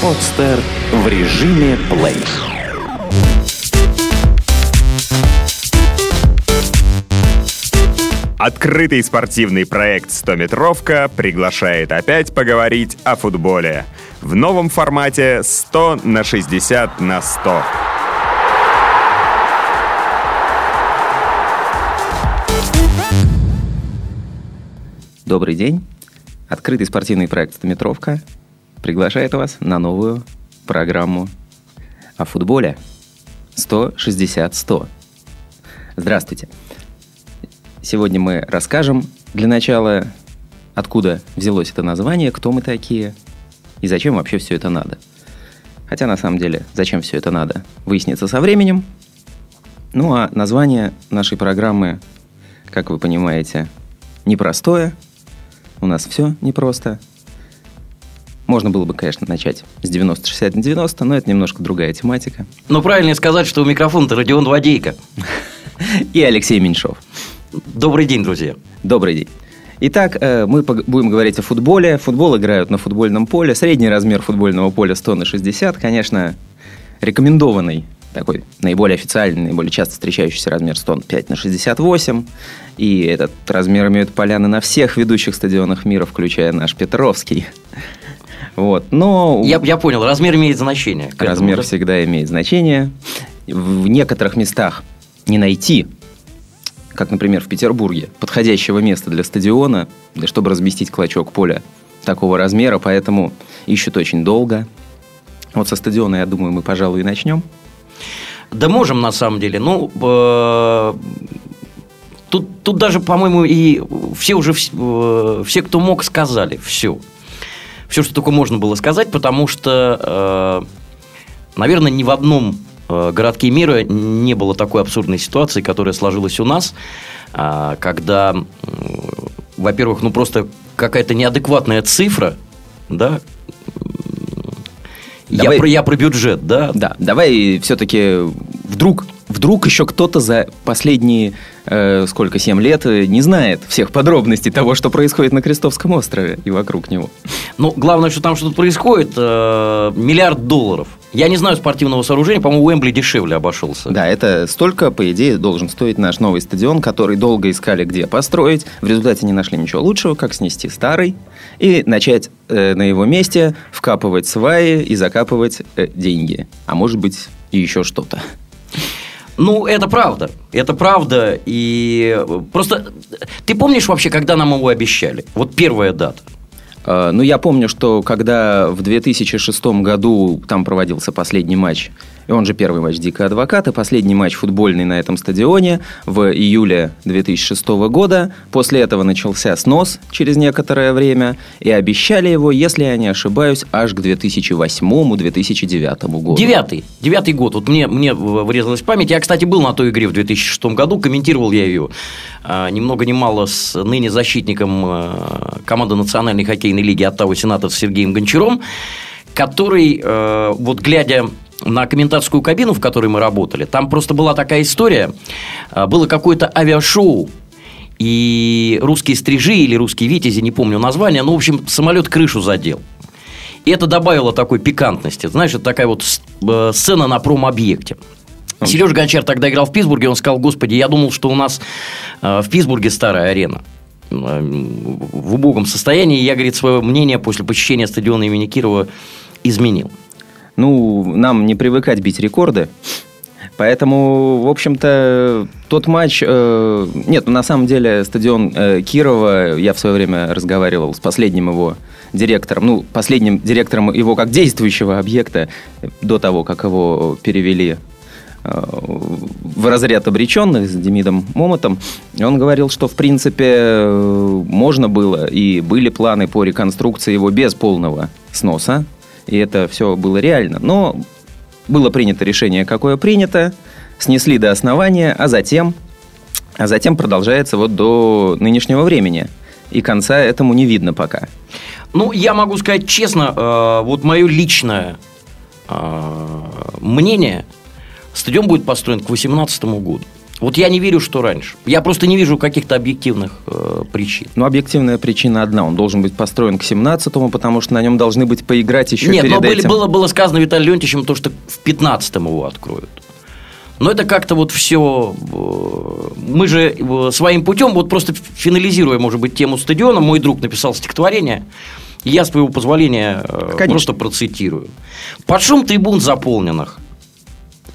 Подстер в режиме плей. Открытый спортивный проект «100-метровка» приглашает опять поговорить о футболе. В новом формате 100 на 60 на 100. Добрый день. Открытый спортивный проект «Стометровка» приглашает вас на новую программу о футболе 160-100. Здравствуйте. Сегодня мы расскажем для начала, откуда взялось это название, кто мы такие и зачем вообще все это надо. Хотя на самом деле, зачем все это надо, выяснится со временем. Ну а название нашей программы, как вы понимаете, непростое – у нас все непросто. Можно было бы, конечно, начать с 90-60 на 90, но это немножко другая тематика. Ну, правильно сказать, что у микрофона-то Родион Владейко. И Алексей Меньшов. Добрый день, друзья. Добрый день. Итак, э, мы будем говорить о футболе. Футбол играют на футбольном поле. Средний размер футбольного поля 100 на 60. Конечно, рекомендованный такой наиболее официальный, наиболее часто встречающийся размер 105 на 68. И этот размер имеют поляны на всех ведущих стадионах мира, включая наш Петровский. Вот. Но... Я, я понял, размер имеет значение. Размер этому, да? всегда имеет значение. В некоторых местах не найти, как, например, в Петербурге, подходящего места для стадиона, для, чтобы разместить клочок поля такого размера, поэтому ищут очень долго. Вот со стадиона, я думаю, мы, пожалуй, и начнем. Да можем, на самом деле. Ну, э, тут, тут даже, по-моему, и все уже, э, все, кто мог, сказали все. Все, что только можно было сказать, потому что, э, наверное, ни в одном э, городке мира не было такой абсурдной ситуации, которая сложилась у нас, э, когда, во-первых, ну просто какая-то неадекватная цифра, да, Давай... Я, про, я про бюджет, да? Да, давай все-таки вдруг, вдруг еще кто-то за последние, э, сколько, 7 лет э, не знает всех подробностей того, что происходит на Крестовском острове и вокруг него. Ну, главное, что там что-то происходит, э, миллиард долларов. Я не знаю спортивного сооружения, по-моему, Уэмбли дешевле обошелся. Да, это столько, по идее, должен стоить наш новый стадион, который долго искали, где построить. В результате не нашли ничего лучшего, как снести старый и начать э, на его месте вкапывать сваи и закапывать э, деньги. А может быть, и еще что-то. Ну, это правда. Это правда. И просто ты помнишь вообще, когда нам его обещали? Вот первая дата. А, ну, я помню, что когда в 2006 году там проводился последний матч и он же первый матч «Дикого адвоката», последний матч футбольный на этом стадионе в июле 2006 года. После этого начался снос через некоторое время, и обещали его, если я не ошибаюсь, аж к 2008-2009 году. Девятый, девятый год. Вот мне, мне врезалась память. Я, кстати, был на той игре в 2006 году, комментировал я ее а, ни много ни мало с ныне защитником а, команды Национальной хоккейной лиги Оттава Сената Сергеем Гончаром, который, а, вот глядя на комментаторскую кабину, в которой мы работали, там просто была такая история. А, было какое-то авиашоу, и русские стрижи или русские витязи, не помню название, но, в общем, самолет крышу задел. И это добавило такой пикантности. Знаешь, это такая вот э, сцена на промобъекте. Сережа Гончар тогда играл в Питтсбурге, он сказал, господи, я думал, что у нас э, в Питтсбурге старая арена э, в убогом состоянии. Я, говорит, свое мнение после посещения стадиона имени Кирова изменил. Ну, нам не привыкать бить рекорды. Поэтому, в общем-то, тот матч... Э, нет, на самом деле стадион э, Кирова, я в свое время разговаривал с последним его директором, ну, последним директором его как действующего объекта, до того, как его перевели э, в разряд обреченных с Демидом Момотом, он говорил, что в принципе э, можно было и были планы по реконструкции его без полного сноса, и это все было реально. Но было принято решение, какое принято, снесли до основания, а затем, а затем продолжается вот до нынешнего времени. И конца этому не видно пока. Ну, я могу сказать честно, э, вот мое личное э, мнение, стадион будет построен к 2018 году. Вот я не верю, что раньше. Я просто не вижу каких-то объективных э, причин. Ну, объективная причина одна. Он должен быть построен к 17-му, потому что на нем должны быть поиграть еще Нет, перед но были, этим. было, было сказано Виталием Леонтьевичем то, что в 15-м его откроют. Но это как-то вот все... Мы же э, своим путем, вот просто финализируя, может быть, тему стадиона, мой друг написал стихотворение, я, с твоего позволения, э, Конечно. просто процитирую. «Под шум трибун заполненных,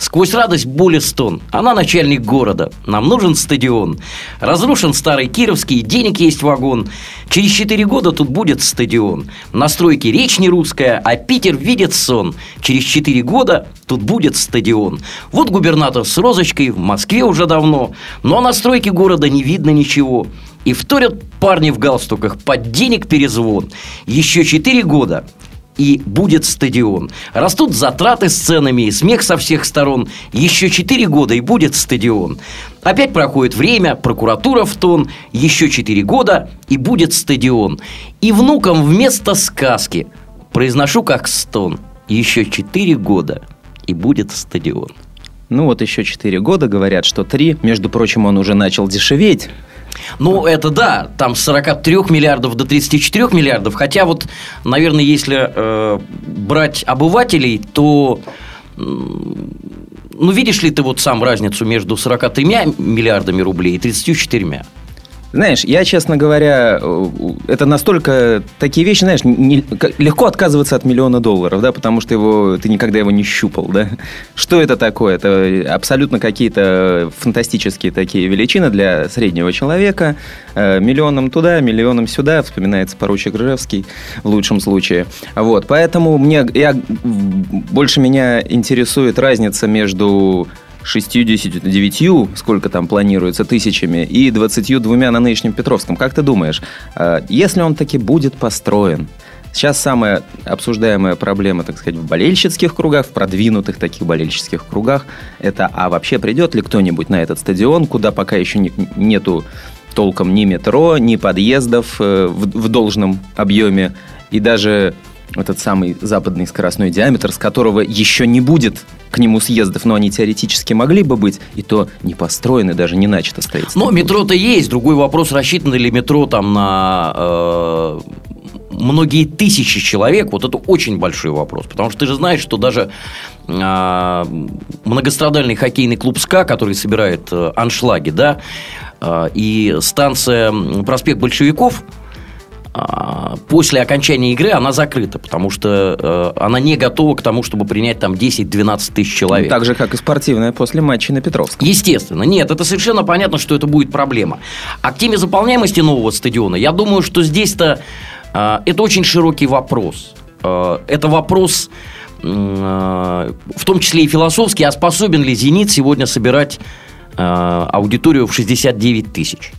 Сквозь радость боли стон. Она начальник города. Нам нужен стадион. Разрушен старый Кировский, денег есть вагон. Через четыре года тут будет стадион. На стройке речь не русская, а Питер видит сон. Через четыре года тут будет стадион. Вот губернатор с розочкой в Москве уже давно. Но на стройке города не видно ничего. И вторят парни в галстуках под денег перезвон. Еще четыре года и будет стадион. Растут затраты с ценами и смех со всех сторон. Еще четыре года и будет стадион. Опять проходит время, прокуратура в тон. Еще четыре года и будет стадион. И внукам вместо сказки произношу как стон. Еще четыре года и будет стадион. Ну, вот еще 4 года, говорят, что 3. Между прочим, он уже начал дешеветь. Ну, это да, там с 43 миллиардов до 34 миллиардов. Хотя вот, наверное, если э, брать обывателей, то... м, Ну, видишь ли ты вот сам разницу между 43 миллиардами рублей и 34? Знаешь, я, честно говоря, э, это настолько такие вещи, знаешь, не- легко отказываться от миллиона долларов, да, потому что его, ты никогда его не щупал, да. Что это такое? Это абсолютно какие-то фантастические такие величины для среднего человека. Э, Миллионом туда, миллионом сюда, вспоминается поручик Ржевский в лучшем случае. Вот, поэтому мне, я, больше меня интересует разница между 69, сколько там планируется, тысячами, и 22 на нынешнем Петровском. Как ты думаешь, э, если он таки будет построен, сейчас самая обсуждаемая проблема, так сказать, в болельщицких кругах, в продвинутых таких болельщицких кругах, это, а вообще придет ли кто-нибудь на этот стадион, куда пока еще не- нету толком ни метро, ни подъездов э, в, в должном объеме, и даже этот самый западный скоростной диаметр, с которого еще не будет к нему съездов, но они теоретически могли бы быть, и то не построены, даже не начато стоит. Но метро-то есть. Другой вопрос, рассчитано ли метро там на э, многие тысячи человек. Вот это очень большой вопрос. Потому что ты же знаешь, что даже э, многострадальный хоккейный клуб СКА, который собирает э, аншлаги, да, э, и станция проспект Большевиков, после окончания игры она закрыта, потому что э, она не готова к тому, чтобы принять там 10-12 тысяч человек. Так же, как и спортивная после матча на Петровском. Естественно. Нет, это совершенно понятно, что это будет проблема. А к теме заполняемости нового стадиона, я думаю, что здесь-то э, это очень широкий вопрос. Э, это вопрос, в том числе и философский, а способен ли «Зенит» сегодня собирать аудиторию в 69 тысяч?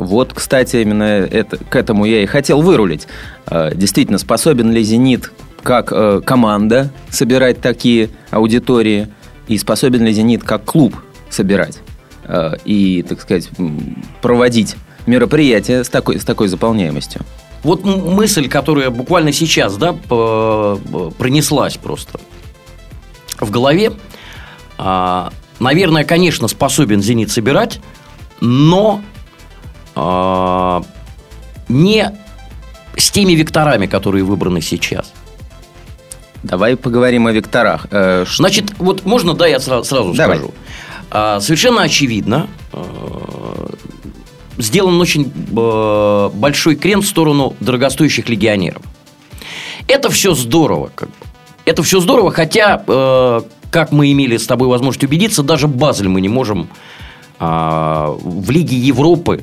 Вот, кстати, именно это, к этому я и хотел вырулить. Э, Действительно, способен ли «Зенит» как э, команда собирать такие аудитории, и способен ли «Зенит» как клуб собирать э, и, так сказать, проводить мероприятия с такой, с такой заполняемостью? Вот мысль, которая буквально сейчас, да, пронеслась просто в голове. А, Наверное, конечно, способен «Зенит» собирать, но а, не с теми векторами, которые выбраны сейчас. Давай поговорим о векторах. Э, Значит, вот можно, да, я сра- сразу Давай. скажу. А, Совершенно очевидно, э, сделан очень э, большой крен в сторону дорогостоящих легионеров. Это все здорово, как бы. Это все здорово, хотя, э, как мы имели с тобой возможность убедиться, даже Базель мы не можем а, в Лиге Европы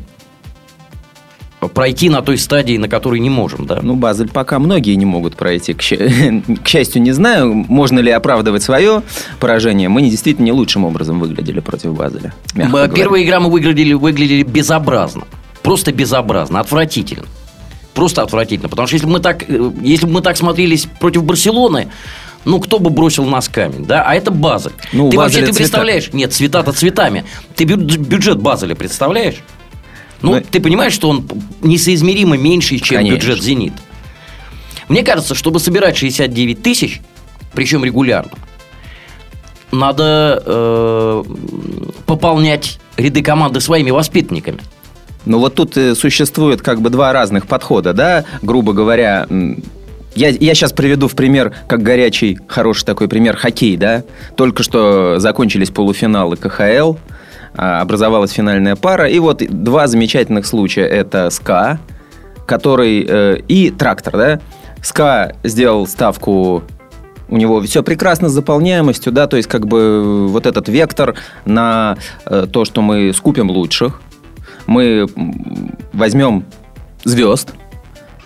пройти на той стадии, на которой не можем, да. Ну, Базель пока многие не могут пройти. К, к счастью, не знаю, можно ли оправдывать свое поражение. Мы действительно не лучшим образом выглядели против Базеля. М, говоря. Первая игра мы выглядели, выглядели безобразно. Просто безобразно, отвратительно. Просто отвратительно. Потому что если бы мы так, э, если бы мы так смотрелись против Барселоны, ну, кто бы бросил нас камень, да? А это Базель. Ну, ты Базеля вообще, ты цвета. представляешь? Нет, цвета-то цветами. Ты бю- бюджет Базеля представляешь? Ну, Ну, ты понимаешь, что он несоизмеримо меньше, чем Конечно. бюджет «Зенит». Мне кажется, чтобы собирать 69 тысяч, причем регулярно, надо э, пополнять ряды команды своими воспитанниками. Ну вот тут э, существует как бы два разных подхода, да, грубо говоря, я, я сейчас приведу в пример, как горячий, хороший такой пример, хоккей, да. Только что закончились полуфиналы КХЛ, образовалась финальная пара, и вот два замечательных случая. Это СКА, который, э, и Трактор, да. СКА сделал ставку у него все прекрасно с заполняемостью, да, то есть как бы вот этот вектор на э, то, что мы скупим лучших, мы возьмем звезд,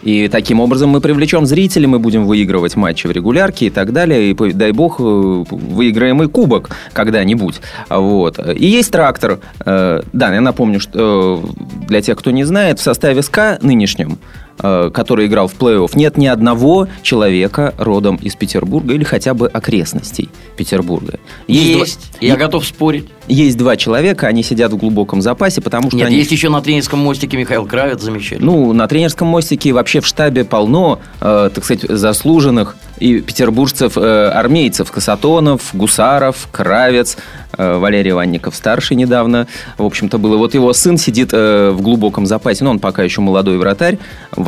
и таким образом мы привлечем зрителей, мы будем выигрывать матчи в регулярке и так далее. И, дай бог, э, выиграем и кубок когда-нибудь. Вот. И есть трактор. Э, Да, я напомню, что э, для тех, кто не знает, в составе СКА нынешнем, который играл в плей-офф, нет ни одного человека родом из Петербурга или хотя бы окрестностей Петербурга. Есть. два- Я готов спорить. есть два человека, они сидят в глубоком запасе, потому что Нет, они... есть еще на тренерском мостике Михаил Кравец, замечательно. Ну, на тренерском мостике и вообще в штабе полно, э, так сказать, заслуженных и петербуржцев, э, армейцев, Касатонов, Гусаров, Кравец, э, Валерий Иванников старший недавно, в общем-то, был. И вот его сын сидит э, в глубоком запасе, но он пока еще молодой вратарь.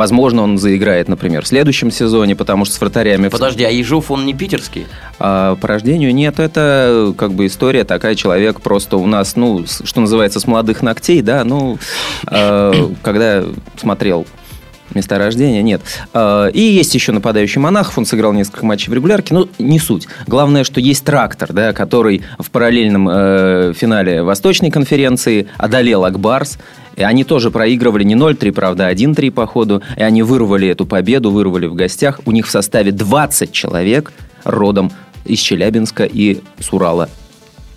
Возможно, он заиграет, например, в следующем сезоне, потому что с вратарями... Подожди, а Ежов, он не питерский? а по рождению нет, это как бы история такая, человек просто у нас, ну, что называется, с молодых ногтей, да, ну, э, когда смотрел места рождения, нет. Э, И есть еще нападающий Монахов, он сыграл несколько матчей в регулярке, но не суть. Главное, что есть трактор, да, который в параллельном э, финале Восточной конференции одолел Акбарс, и они тоже проигрывали не 0-3, правда, а 1-3 по ходу. И они вырвали эту победу, вырвали в гостях. У них в составе 20 человек родом из Челябинска и с Урала.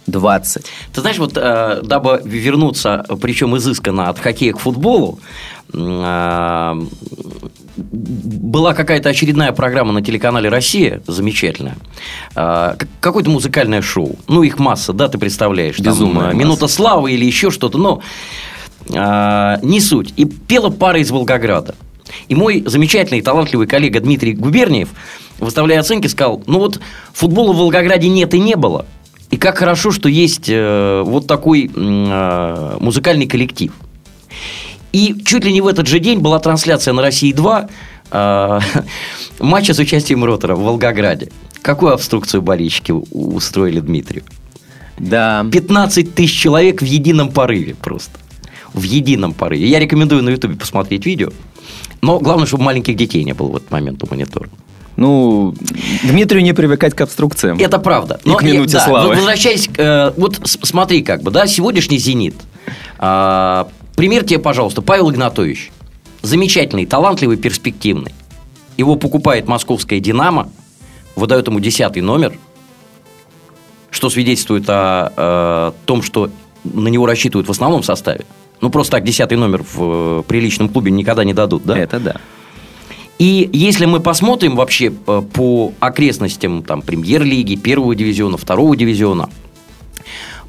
20. Ты знаешь, вот э, дабы вернуться, причем изысканно от хоккея к футболу, была какая-то очередная программа на телеканале «Россия», замечательная, как- какое-то музыкальное шоу. Ну, их масса, да, ты представляешь. там, Безумная масса. «Минута славы» или еще что-то, но э, не суть. И пела пара из Волгограда. И мой замечательный и талантливый коллега Дмитрий Губерниев, выставляя оценки, сказал, ну вот футбола в Волгограде нет и не было. И как хорошо, что есть э, вот такой э, музыкальный коллектив. И чуть ли не в этот же день была трансляция на России-2 э, матча с участием Ротора в Волгограде. Какую обструкцию болельщики устроили Дмитрию? Да. 15 тысяч человек в едином порыве просто. В едином порыве. Я рекомендую на Ютубе посмотреть видео. Но главное, чтобы маленьких детей не было в этот момент у монитора. Ну, Дмитрию не привыкать к обструкциям. Это правда. И к минуте да, славы. Возвращаясь, э, вот смотри, как бы, да, сегодняшний «Зенит». А, пример тебе, пожалуйста, Павел Игнатович. Замечательный, талантливый, перспективный. Его покупает московская «Динамо», выдает ему десятый номер, что свидетельствует о, э, том, что на него рассчитывают в основном составе. Ну, просто так десятый номер в э, приличном клубе никогда не дадут, да? Это да. И если мы посмотрим вообще э, по окрестностям там, премьер-лиги, первого дивизиона, второго дивизиона,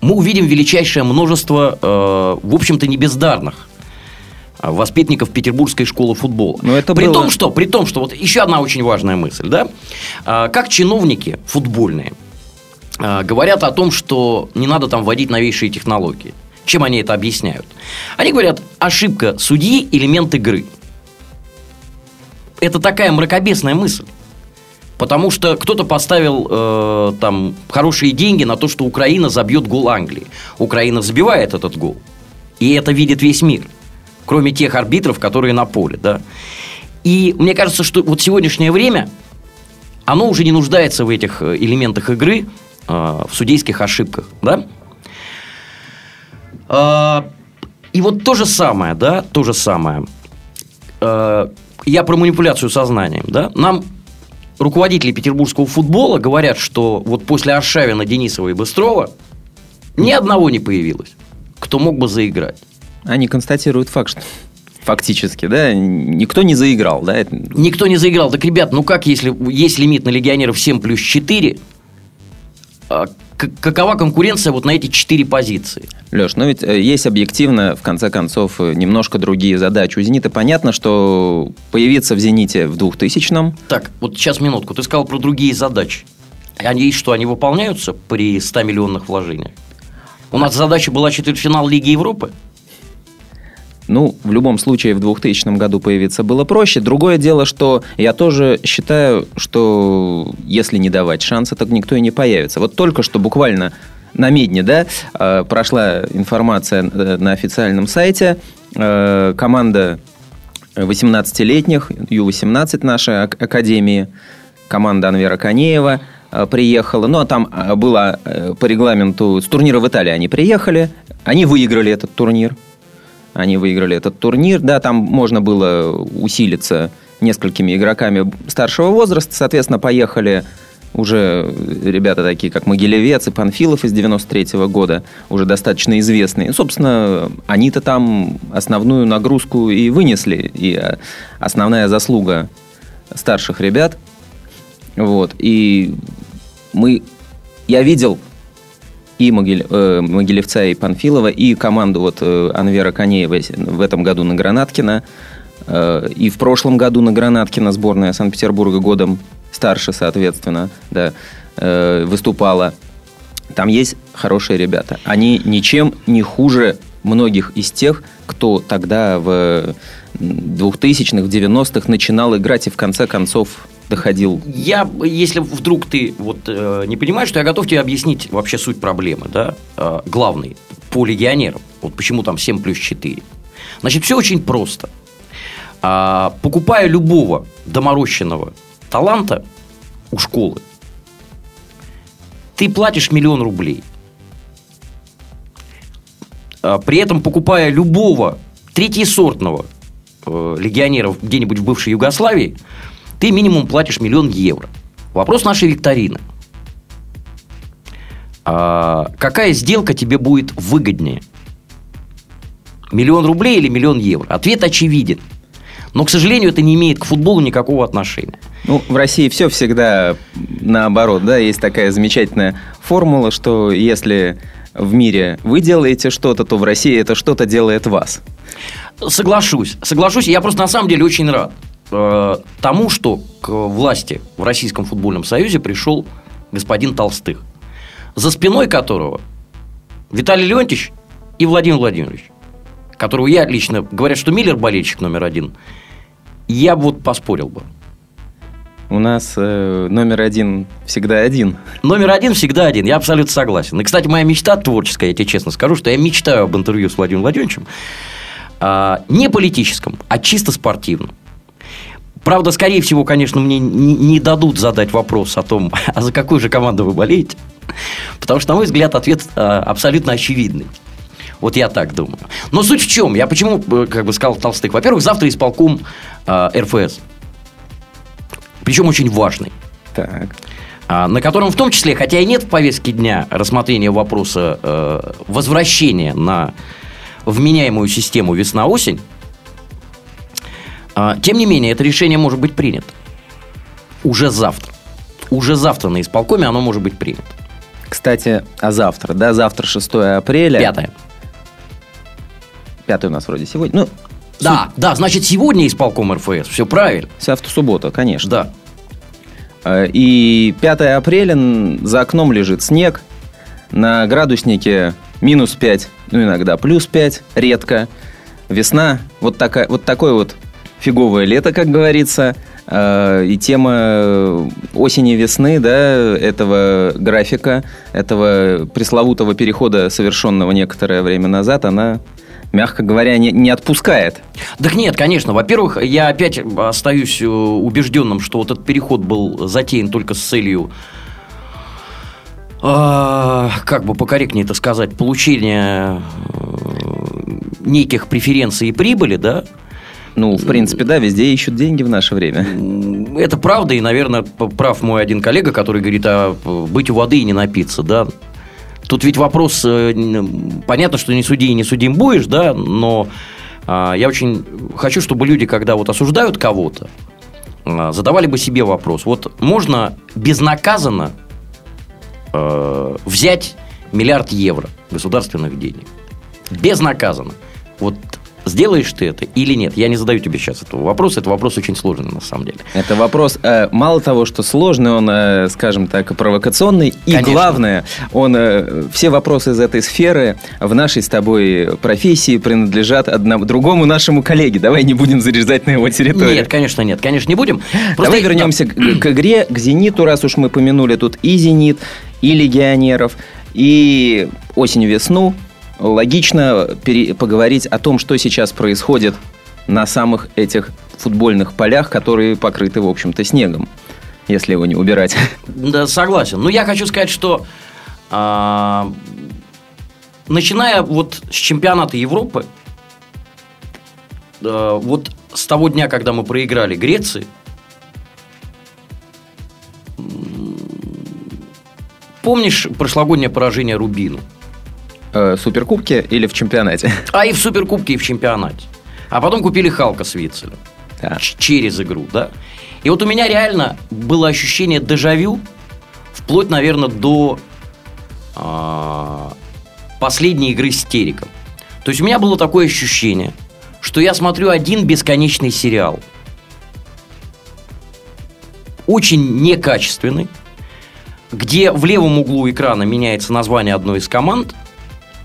мы увидим величайшее множество, э, в общем-то, не бездарных э, воспитанников Петербургской школы футбола. Но это при было- том, что, при том, что вот еще одна очень важная мысль, да, А, как чиновники футбольные а, говорят о том, что не надо там вводить новейшие технологии. Чем они это объясняют? Они говорят, ошибка судьи – элемент игры. Это такая мракобесная мысль. Потому что кто-то поставил э, там хорошие деньги на то, что Украина забьет гол Англии. Украина забивает этот гол. И это видит весь мир. Кроме тех арбитров, которые на поле. Да? И мне кажется, что вот сегодняшнее время, оно уже не нуждается в этих э, элементах игры, э, в судейских ошибках. Да? А, И вот то же самое, да, то же самое. Э, Я про манипуляцию сознанием, да. Нам руководители петербургского футбола говорят, что вот после Аршавина, Денисова и Быстрова ни одного не появилось, кто мог бы заиграть. Они констатируют факт, что фактически, да, никто не заиграл, да, Никто не заиграл. Так, ребят, ну как, если есть лимит на легионеров 7 плюс 4, а к- какова конкуренция вот на эти 4 позиции? Леш, ну ведь э, есть объективно, в конце концов, э, немножко другие задачи. У «Зенита» понятно, что появиться в «Зените» в 2000-м, Так, вот сейчас минутку. Ты сказал про другие задачи. Они есть что, они выполняются при 100 миллионных вложениях? У нас задача была четвертьфинал Лиги Европы. Ну, в любом случае, в 2000 году появиться было проще. Другое дело, что я тоже считаю, что если не давать шанса, так никто и не появится. Вот только что буквально на Медне, да, э, прошла информация э, на официальном сайте. Э, команда 18-летних, Ю-18 нашей академии, команда Анвера Конеева приехала. Ну, а там было по регламенту, с турнира в Италии они приехали, они выиграли этот турнир. Они выиграли этот турнир. Да, там можно было усилиться несколькими игроками старшего возраста. Соответственно, поехали уже ребята такие, как Могилевец и Панфилов из 93 -го года, уже достаточно известные. Собственно, они-то там основную нагрузку и вынесли. И э, основная заслуга старших ребят. Вот. И мы... Я видел и Могиль, э, Могилевца, и Панфилова, и команду вот э, Анвера Конеева в этом году на Гранаткина, э, и в прошлом году на Гранаткина сборная Санкт-Петербурга годом старше, соответственно, да, э, выступала. Там есть хорошие ребята. Они ничем не хуже многих из тех, кто тогда в 2000-х, 90-х начинал играть и в конце концов доходил? Я, если вдруг ты вот э, не понимаешь, то я готов тебе объяснить вообще суть проблемы, да, э, главный, по легионерам, вот почему там 7 плюс 4. Значит, все очень просто. А, покупая любого доморощенного таланта у школы, ты платишь миллион рублей. А, при этом, покупая любого третьесортного э, легионера где-нибудь в бывшей Югославии, ты минимум платишь миллион евро. Вопрос нашей викторины. А, какая сделка тебе будет выгоднее? Миллион рублей или миллион евро? Ответ очевиден. Но, к сожалению, это не имеет к футболу никакого отношения. Ну, в России все всегда наоборот, да, есть такая замечательная формула, что если в мире вы делаете что-то, то в России это что-то делает вас. Соглашусь, соглашусь. Я просто на самом деле очень рад. Э, тому, что к власти в Российском футбольном союзе пришел господин Толстых, за спиной которого Виталий Леонтьевич и Владимир Владимирович, которого я лично, говорят, что Миллер болельщик номер один, я бы вот поспорил бы. У нас э, номер один всегда один. Номер один всегда один, я абсолютно согласен. И, кстати, моя мечта творческая, я тебе честно скажу, что я мечтаю об интервью с Владимиром Владимировичем, э, не политическом, а чисто спортивном. Правда, скорее всего, конечно, мне не дадут задать вопрос о том, а за какую же команду вы болеете. Потому что, на мой взгляд, ответ а, абсолютно очевидный. Вот я так думаю. Но суть в чем? Я почему, э, как бы сказал Толстых? Во-первых, завтра исполком э, РФС. Причем очень важный. Так. А, на котором в том числе, хотя и нет в повестке дня рассмотрения вопроса э, возвращения на вменяемую систему весна-осень, тем не менее, это решение может быть принято. Уже завтра. Уже завтра на исполкоме оно может быть принято. Кстати, а завтра, да, завтра 6 апреля. Пятое. Пятое у нас вроде сегодня. Ну, да, суть... да, значит, сегодня исполком РФС, все правильно. Завтра суббота, конечно. Да. А, и 5 апреля за окном лежит снег, на градуснике минус 5, ну иногда плюс 5, редко. Весна, вот, такая, вот такой вот фиговое лето, как говорится. А, и тема осени-весны, да, этого графика, этого пресловутого перехода, совершенного некоторое время назад, она мягко говоря, не, не отпускает. Так нет, конечно. Во-первых, я опять остаюсь э, убежденным, что вот этот переход был затеян только с целью э, как бы покорректнее это сказать, получения э, неких преференций и прибыли, да, ну, в принципе, да, везде ищут деньги в наше время. Это правда, и, наверное, прав мой один коллега, который говорит, а быть у воды и не напиться, да. Тут ведь вопрос, э, понятно, что не суди и не судим будешь, да, но а, я очень хочу, чтобы люди, когда вот осуждают кого-то, а, задавали бы себе вопрос. Вот можно безнаказанно э, взять миллиард евро государственных денег. Безнаказанно. Вот Сделаешь ты это или нет? Я не задаю тебе сейчас этого вопроса. Это вопрос очень сложный на самом деле. Это вопрос, э, мало того, что сложный, он, э, скажем так, провокационный. И Конечно. главное, он, э, все вопросы из этой сферы в нашей с тобой профессии принадлежат одному другому нашему коллеге. Давай не будем зарезать на его территорию. Нет, конечно, нет. Конечно, не будем. Просто Давай я- вернемся к, к игре, к «Зениту», раз уж мы помянули тут и «Зенит», и «Легионеров», и осень-весну. Логично поговорить о том, что сейчас происходит на самых этих футбольных полях, которые покрыты, в общем-то, снегом, если его не убирать. Да, согласен. Но я хочу сказать, что а, начиная вот с чемпионата Европы, а, вот с того дня, когда мы проиграли Греции, помнишь прошлогоднее поражение Рубину? Э, Суперкубки или в чемпионате? А и в Суперкубке, и в чемпионате. А потом купили Халка с Вицеля. Да. Через игру, да. И вот у меня реально было ощущение дежавю вплоть, наверное, до а, последней игры с Териком. То есть у меня было такое ощущение, что я смотрю один бесконечный сериал. Очень некачественный, где в левом углу экрана меняется название одной из команд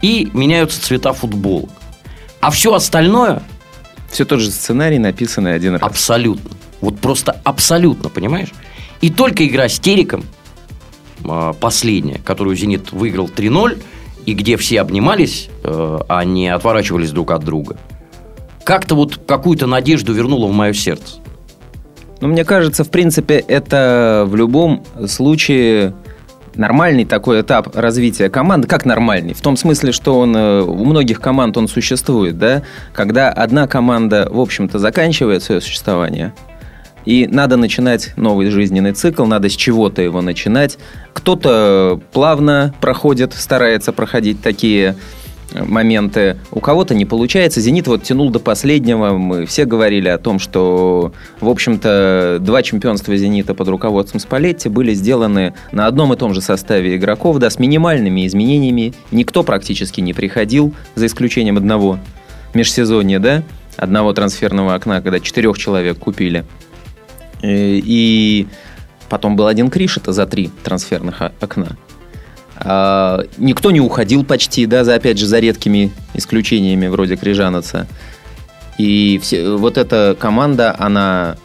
и меняются цвета футбола. А все остальное Все тот же сценарий, написанный один раз. Абсолютно. Вот просто абсолютно, понимаешь? И только игра с Териком, а, последняя, которую «Зенит» выиграл 3-0, и где все обнимались, э, а не отворачивались друг от друга, как-то вот какую-то надежду вернула в мое сердце. Ну, мне кажется, в принципе, это в любом случае нормальный такой этап развития команды. Как нормальный? В том смысле, что он э, у многих команд он существует, да? Когда одна команда, в общем-то, заканчивает свое существование, и надо начинать новый жизненный цикл, надо с чего-то его начинать. Кто-то плавно проходит, старается проходить такие моменты. У кого-то не получается. «Зенит» вот тянул до последнего. Мы все говорили о том, что, в общем-то, два чемпионства «Зенита» под руководством Спалетти были сделаны на одном и том же составе игроков, да, с минимальными изменениями. Никто практически не приходил, за исключением одного межсезонья, да, одного трансферного окна, когда четырех человек купили. Э, И потом был один Криш, за три трансферных окна. А, Никто не уходил почти, да, за опять же за редкими исключениями вроде Крижаноца. И все, вот эта команда, она,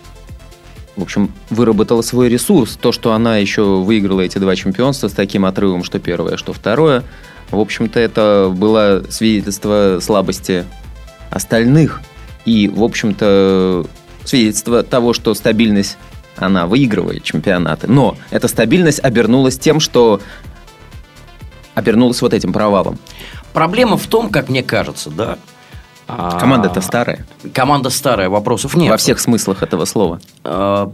в общем, выработала свой ресурс. То, что она еще выиграла эти два чемпионства с таким отрывом, что первое, что второе, в общем-то, это было свидетельство слабости остальных. И, в общем-то, свидетельство того, что стабильность, она выигрывает чемпионаты. Но эта стабильность обернулась тем, что обернулась вот этим провалом. Проблема в том, как мне кажется, да. а, Команда-то старая. Команда старая, вопросов нет. Во всех смыслах этого слова. А,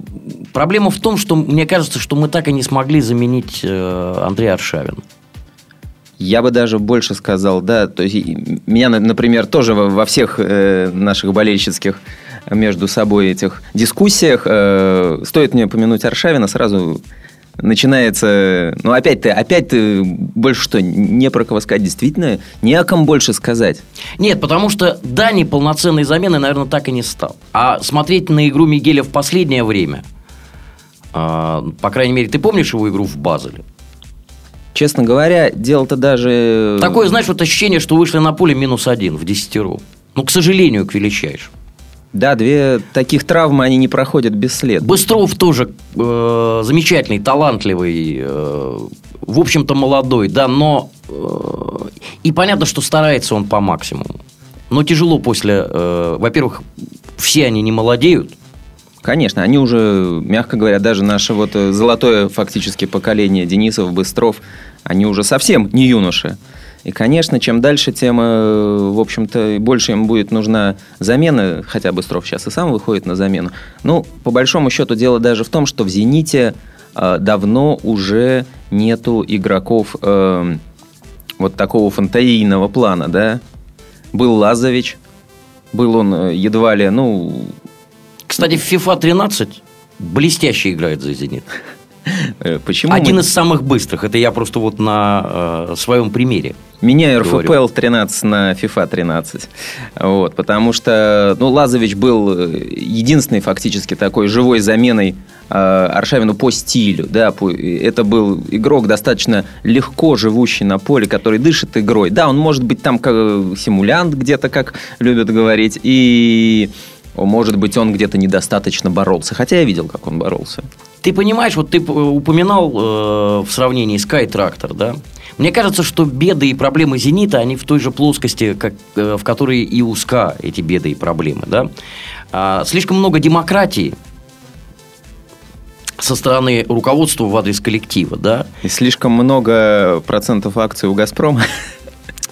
Проблема в том, что мне кажется, что мы так и не смогли заменить э, Андрея Аршавина. Я бы даже больше сказал, да, то есть меня, на- например, тоже во во всех э, наших болельщицких между собой этих дискуссиях э, стоит мне упомянуть Аршавина, сразу начинается, ну опять ты, опять ты больше что, не про кого сказать, действительно, не о ком больше сказать. Нет, потому что Дани полноценной замены, наверное, так и не стал. А смотреть на игру Мигеля в последнее время, а, по крайней мере, ты помнишь его игру в Базеле? Честно говоря, дело-то даже... Такое, знаешь, вот ощущение, что вышли на поле минус один в десятеру. Ну, к сожалению, к величайшему. Да, две таких травмы, они не проходят бесследно. Быстров тоже э, замечательный, талантливый, э, в общем-то молодой, да, но э, и понятно, что старается он по максимуму. Но тяжело после, э, во-первых, все они не молодеют, Конечно, они уже, мягко говоря, даже наше вот э, золотое фактически поколение Денисов, Быстров, они уже совсем не юноши. И, конечно, чем дальше, тем, э, в общем-то, больше им будет нужна замена, хотя Быстров сейчас и сам выходит на замену. Ну, по большому счету, дело даже в том, что в «Зените» э, давно уже нету игроков э, вот такого фантазийного плана, да. Был Лазович, был он э, едва ли, ну, Кстати, в FIFA 13 блестяще играет за «Зенит». Э, почему Один мы- из самых быстрых. Это я просто вот на э, своем примере Меняю РФПЛ Говорю. 13 на FIFA 13. Вот, потому что ну, Лазович был э, единственной фактически такой живой заменой э, Аршавину по стилю. Да, по- это был игрок достаточно легко живущий на поле, который дышит игрой. Да, он может быть там как симулянт где-то, как любят говорить, и может быть он где-то недостаточно боролся. Хотя я видел, как он боролся. Ты понимаешь, вот ты упоминал э, в сравнении Sky Tractor, да? Мне кажется, что беды и проблемы «Зенита», они в той же плоскости, как, э, в которой и у СКА эти беды и проблемы, да? А, слишком много демократии со стороны руководства в адрес коллектива, да? И слишком много процентов акций у «Газпрома».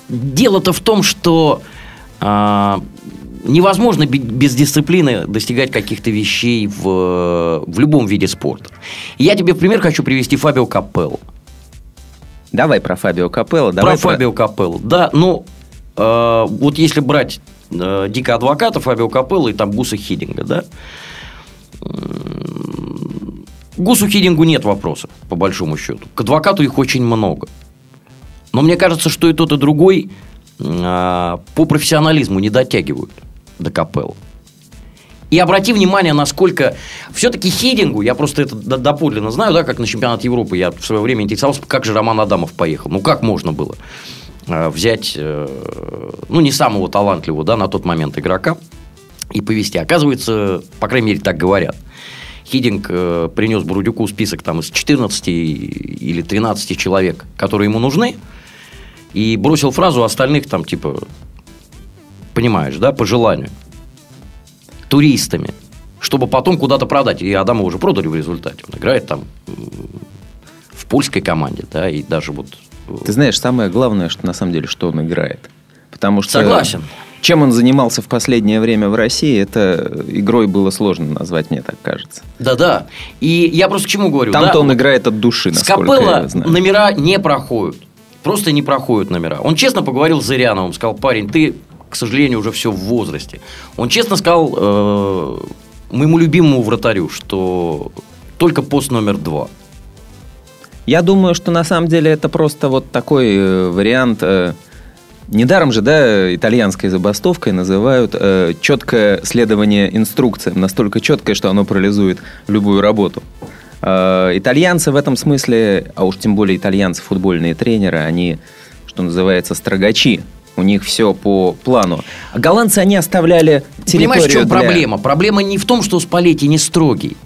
Дело-то в том, что а, невозможно без дисциплины достигать каких-то вещей в, в любом виде спорта. Я тебе в пример хочу привести Фабио Капелло. Давай про Фабио Капелло. Давай про Фабио Капелло. Да, ну, э, вот если брать э, Дика Адвоката, Фабио Капелло и там Гуса Хидинга, да, Гусу Хидингу нет вопросов, по большому счету. К адвокату их очень много. Но мне кажется, что и тот, и другой э, по профессионализму не дотягивают до Капелло. И обрати внимание, насколько все-таки Хидингу, я просто это доподлинно знаю, да, как на чемпионат Европы, я в свое время интересовался, как же Роман Адамов поехал. Ну, как можно было э, взять, э, ну, не самого талантливого, да, на тот момент игрока и повести. Оказывается, по крайней мере, так говорят. Хидинг э, принес Бурдюку список там из 14 или 13 человек, которые ему нужны, и бросил фразу остальных там, типа, понимаешь, да, по желанию туристами, чтобы потом куда-то продать. И Адама уже продали в результате. Он играет там в польской команде, да, и даже вот... э, Ты знаешь, самое главное, что на самом деле, что он играет. Потому что... Согласен. Чем он занимался в последнее время в России, это игрой было сложно назвать, мне так кажется. Да-да. И я просто к чему говорю. Там-то да, он играет от души, насколько Капелло я знаю. номера не проходят. Просто не проходят номера. Он честно поговорил с Зыряновым, сказал, парень, ты, к сожалению, уже все в возрасте. Он честно сказал э, моему любимому вратарю, что только пост номер два. Я думаю, что на самом деле это просто вот такой э, вариант. э, недаром же, да, итальянской забастовкой называют э, четкое следование инструкциям. Настолько четкое, что оно парализует любую работу. Э, итальянцы в этом смысле, а уж тем более итальянцы, футбольные тренеры, они, что называется, строгачи. У них все по плану. А голландцы, они оставляли территорию Понимаешь, в чем для- проблема? Проблема не в том, что Спалетти не строгий.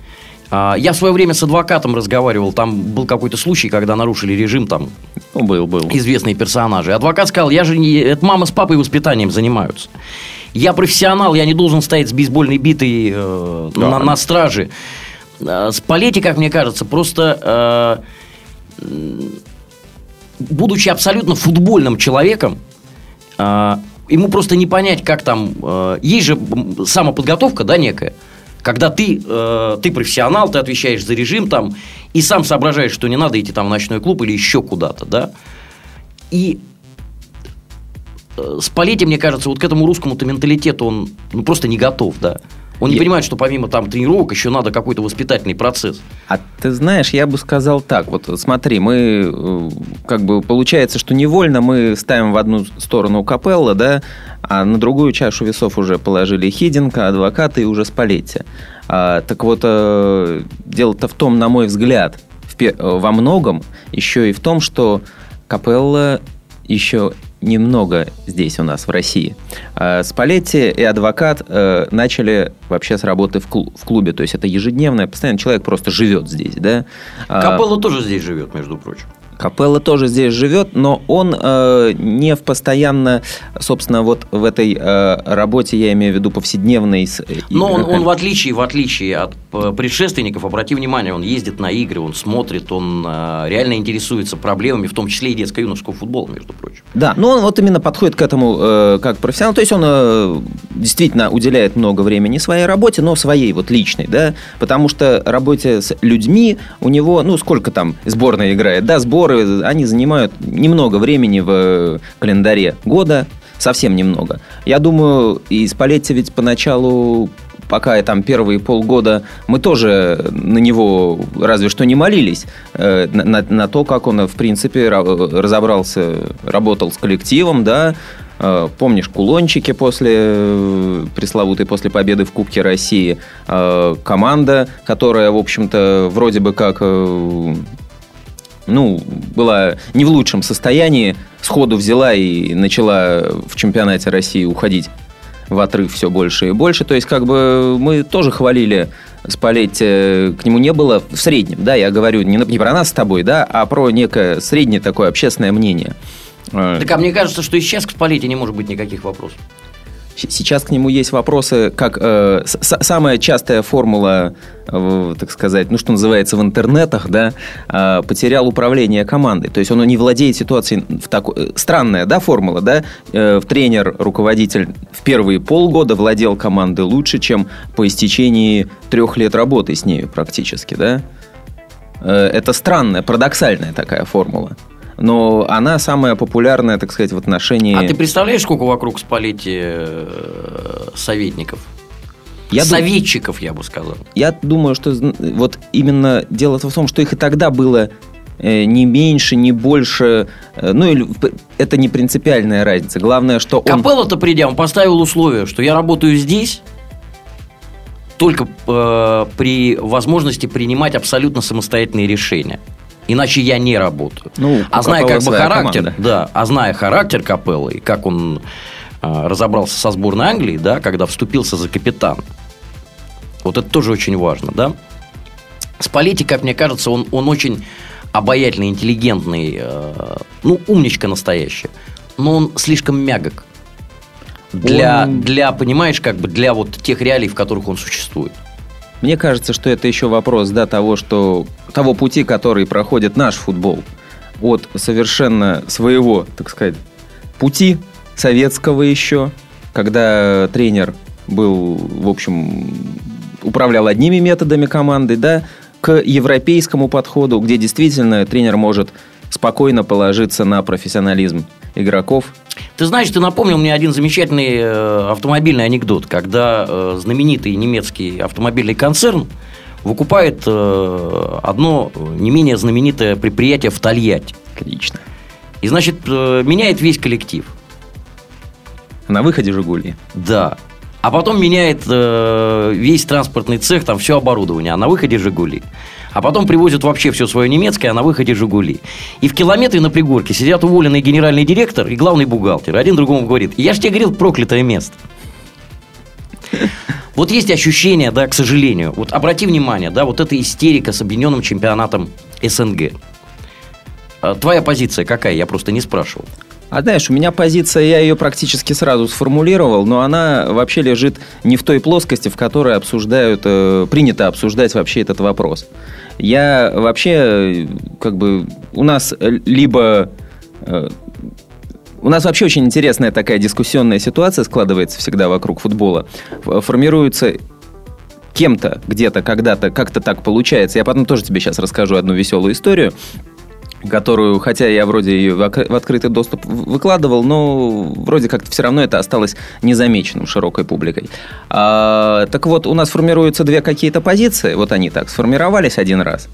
А, Я в свое время с адвокатом разговаривал, там был какой-то случай, когда нарушили режим, там Ну, был, был. известные персонажи. Адвокат сказал, я же не... Это мама с папой воспитанием занимаются. Я профессионал, я не должен стоять с бейсбольной битой э, Да. на, на страже. Э, Спалетти, как мне кажется, просто... э, будучи абсолютно футбольным человеком, ему просто не понять, как там... э, есть же самоподготовка, да, некая, когда ты, э, ты профессионал, ты отвечаешь за режим там, и сам соображаешь, что не надо идти там в ночной клуб или еще куда-то, да. И э, Спалетти, мне кажется, вот к этому русскому-то менталитету он ну, просто не готов, да. Он не Я- понимает, что помимо там тренировок еще надо какой-то воспитательный процесс. А ты знаешь, я бы сказал так, вот смотри, мы э, как бы получается, что невольно мы ставим в одну сторону Капелла, да, а на другую чашу весов уже положили Хидинка, адвоката и уже Спалетти. А, так вот, э, дело-то в том, на мой взгляд, в э, во многом еще и в том, что Капелла еще немного здесь у нас в России. А Спалетти и адвокат э, начали вообще с работы в, в клубе, то есть это ежедневное, постоянно человек просто живет здесь, да. А, Капелло тоже здесь живет, между прочим. Капелла тоже здесь живет, но он э, не в постоянно, собственно, вот в этой э, работе, я имею в виду повседневной. Э, Но он, он в отличие, в отличие от э, предшественников, обрати внимание, он ездит на игры, он смотрит, он э, реально интересуется проблемами, в том числе и детско-юношеского футбола, между прочим. Да, но он вот именно подходит к этому э, как профессионал. То есть он э, действительно уделяет много времени своей работе, но своей вот личной, да, потому что работе с людьми у него, ну, сколько там сборная играет, да, сборы, они занимают немного времени в э, календаре года, совсем немного. Я думаю, и Спалетти ведь поначалу пока там первые полгода мы тоже на него разве что не молились, э, на, на то, как он, в принципе, разобрался, работал с коллективом, да, э, Помнишь кулончики после пресловутой после победы в Кубке России? Команда, которая, в общем-то, вроде бы как ну, была не в лучшем состоянии, сходу взяла и начала в чемпионате России уходить в отрыв все больше и больше. То есть, как бы мы тоже хвалили Спалетти, к нему не было в среднем, да, я говорю не, не про нас с тобой, да, а про некое среднее такое общественное мнение. Так, а мне кажется, что и сейчас к Спалетти не может быть никаких вопросов. Сейчас к нему есть вопросы, как э, с, самая частая формула, э, так сказать, ну что называется в интернетах, да, э, потерял управление командой. То есть он не владеет ситуацией в такой э, странная, да, формула, да. Э, тренер, руководитель в первые полгода владел командой лучше, чем по истечении трех лет работы с нею практически, да. Э, это странная, парадоксальная такая формула но она самая популярная, так сказать, в отношении... А ты представляешь, сколько вокруг спалите э, советников? Я Советчиков, дум... я бы сказал. Я думаю, что вот именно дело в том, что их и тогда было э, не меньше, не больше. Э, ну, или это не принципиальная разница. Главное, что он... Капелло-то придя, он поставил условие, что я работаю здесь, только э, при возможности принимать абсолютно самостоятельные решения. Иначе я не работаю. Ну, а зная как бы характер, команда. да, а зная характер Капеллы и как он э, разобрался со сборной Англии, да, когда вступился за капитан. Вот это тоже очень важно, да. Спалетти, как мне кажется, он, он очень обаятельный, интеллигентный, э, ну, умничка настоящая. Но он слишком мягок. Для, он... для, понимаешь, как бы для вот тех реалий, в которых он существует. Мне кажется, что это еще вопрос да, того, что, того пути, который проходит наш футбол. От совершенно своего, так сказать, пути советского еще, когда тренер был, в общем, управлял одними методами команды, да, к европейскому подходу, где действительно тренер может спокойно положиться на профессионализм игроков. Ты знаешь, ты напомнил мне один замечательный э, автомобильный анекдот, когда э, знаменитый немецкий автомобильный концерн выкупает э, одно не менее знаменитое предприятие в Тольятти. Отлично. И, значит, меняет весь коллектив. На выходе «Жигули». Да. А потом меняет весь транспортный цех, там все оборудование, а на выходе «Жигули» а потом привозят вообще все свое немецкое, а на выходе «Жигули». И в километре на пригорке сидят уволенный генеральный директор и главный бухгалтер. Один другому говорит, я же тебе говорил, проклятое место. Вот есть ощущение, да, к сожалению. Вот обрати внимание, да, вот эта истерика с объединенным чемпионатом СНГ. А твоя позиция какая? Я просто не спрашивал. А знаешь, у меня позиция, я ее практически сразу сформулировал, но она вообще лежит не в той плоскости, в которой обсуждают, э, принято обсуждать вообще этот вопрос. Я вообще, как бы, у нас либо... У нас вообще очень интересная такая дискуссионная ситуация складывается всегда вокруг футбола. Формируется кем-то, где-то, когда-то, как-то так получается. Я потом тоже тебе сейчас расскажу одну веселую историю которую, хотя я вроде ее в открытый доступ выкладывал, но вроде как-то все равно это осталось незамеченным широкой публикой. А, так вот, у нас формируются две какие-то позиции, вот они так сформировались один раз.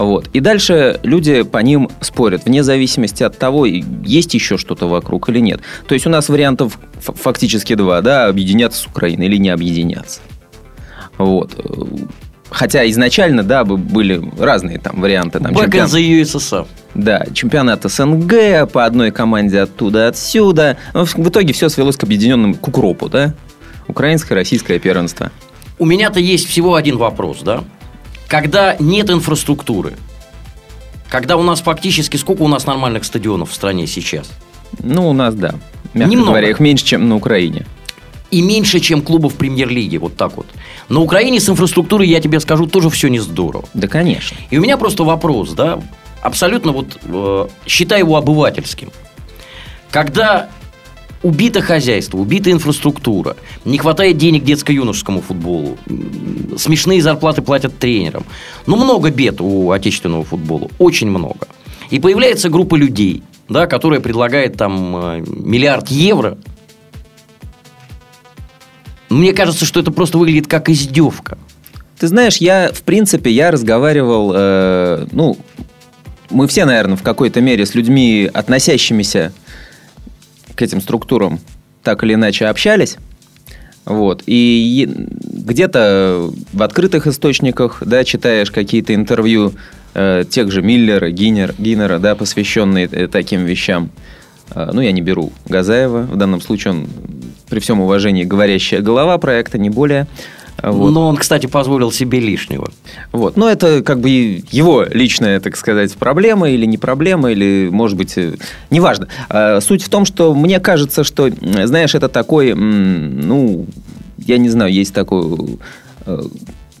Вот. И дальше люди по ним спорят, вне зависимости от того, есть еще что-то вокруг или нет. То есть у нас вариантов фактически два, да, объединяться с Украиной или не объединяться. Вот. Хотя изначально, да, были разные там варианты. Там, Back чемпион... the USSR. Да, чемпионат СНГ, по одной команде оттуда, отсюда. Но в итоге все свелось к объединенным к укропу, да? Украинское, российское первенство. У меня-то есть всего один вопрос, да? Когда нет инфраструктуры, когда у нас фактически... Сколько у нас нормальных стадионов в стране сейчас? Ну, у нас, да. Мягко Немного. говоря, их меньше, чем на Украине и меньше, чем клубов премьер-лиги, вот так вот. На Украине с инфраструктурой, я тебе скажу, тоже все не здорово. Да, конечно. И у меня просто вопрос, да, абсолютно вот, э, считай его обывательским. Когда убито хозяйство, убита инфраструктура, не хватает денег детско-юношескому футболу, смешные зарплаты платят тренерам. Ну, много бед у отечественного футбола, очень много. И появляется группа людей, да, которая предлагает там э, миллиард евро Мне кажется, что это просто выглядит как издевка. Ты знаешь, я, в принципе, я разговаривал, э, ну, мы все, наверное, в какой-то мере с людьми, относящимися к этим структурам, так или иначе общались. Вот. И где-то в открытых источниках, да, читаешь какие-то интервью э, тех же Миллера, Гиннер, Гиннера, да, посвященные э, таким вещам. Э, ну, я не беру Газаева. В данном случае он, при всем уважении, говорящая голова проекта, не более. Вот. Но он, кстати, позволил себе лишнего. Вот. Но это как бы его личная, так сказать, проблема или не проблема, или, может быть, э, неважно. А, суть в том, что мне кажется, что, знаешь, это такой, ну, я не знаю, есть такой, э,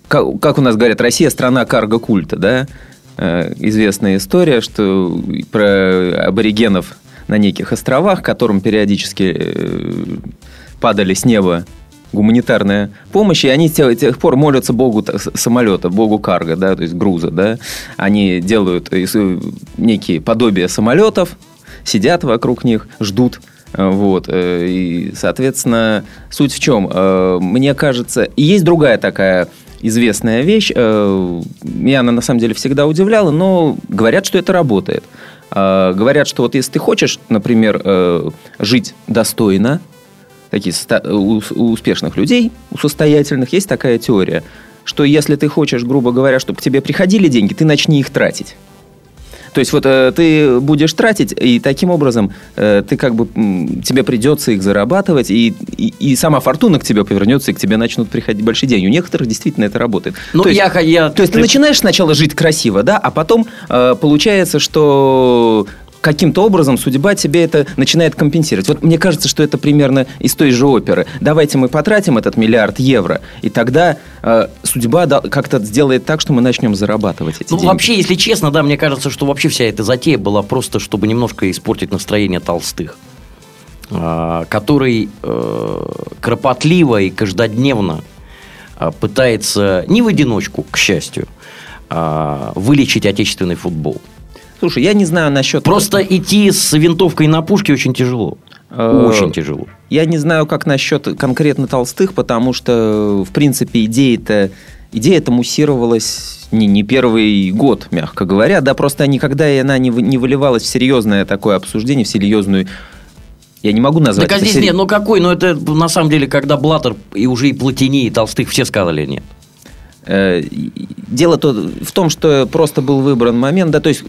как у нас говорят, Россия страна карго-культа, да? Э, известная история, что про аборигенов на неких островах, которым периодически падали с неба гуманитарная помощь, и они с тех, пор молятся богу самолета, богу карго, да, то есть груза, да. Они делают э, некие подобия самолетов, сидят вокруг них, ждут. Э, вот. Э, и, соответственно, суть в чем? Мне кажется, и есть другая такая известная вещь. Меня она на самом деле всегда удивляла, но говорят, что это работает. Говорят, что вот если ты хочешь, например, жить достойно, такие у, у успешных людей, у состоятельных, есть такая теория, что если ты хочешь, грубо говоря, чтобы к тебе приходили деньги, ты начни их тратить. То есть вот э, ты будешь тратить, и таким образом э, ты как бы тебе придется их зарабатывать, и, и, и сама фортуна к тебе повернется, и к тебе начнут приходить большие деньги. У некоторых действительно это работает. Ну, то я, есть, я... То есть ты начинаешь сначала жить красиво, да, а потом э, получается, что каким-то образом судьба тебе это начинает компенсировать. Вот мне кажется, что это примерно из той же оперы. Давайте мы потратим этот миллиард евро, и тогда э, судьба да, как-то сделает так, что мы начнем зарабатывать эти ну, деньги. вообще, если честно, да, мне кажется, что вообще вся эта затея была просто, чтобы немножко испортить настроение толстых э, который э, кропотливо и каждодневно э, пытается не в одиночку, к счастью, э, вылечить отечественный футбол. Слушай, я не знаю насчет... Просто идти с винтовкой на пушке очень тяжело. Э, очень тяжело. Я не знаю, как насчет конкретно толстых, потому что, в принципе, идея-то идея эта муссировалась не, не первый год, мягко говоря, да, просто никогда она не, не выливалась в серьезное такое обсуждение, в серьезную я не могу назвать. Так а здесь сери... нет, ну какой? Ну это на самом деле, когда Блаттер и уже и Платини, и Толстых все сказали нет. Э, дело то в том, что просто был выбран момент, да, то есть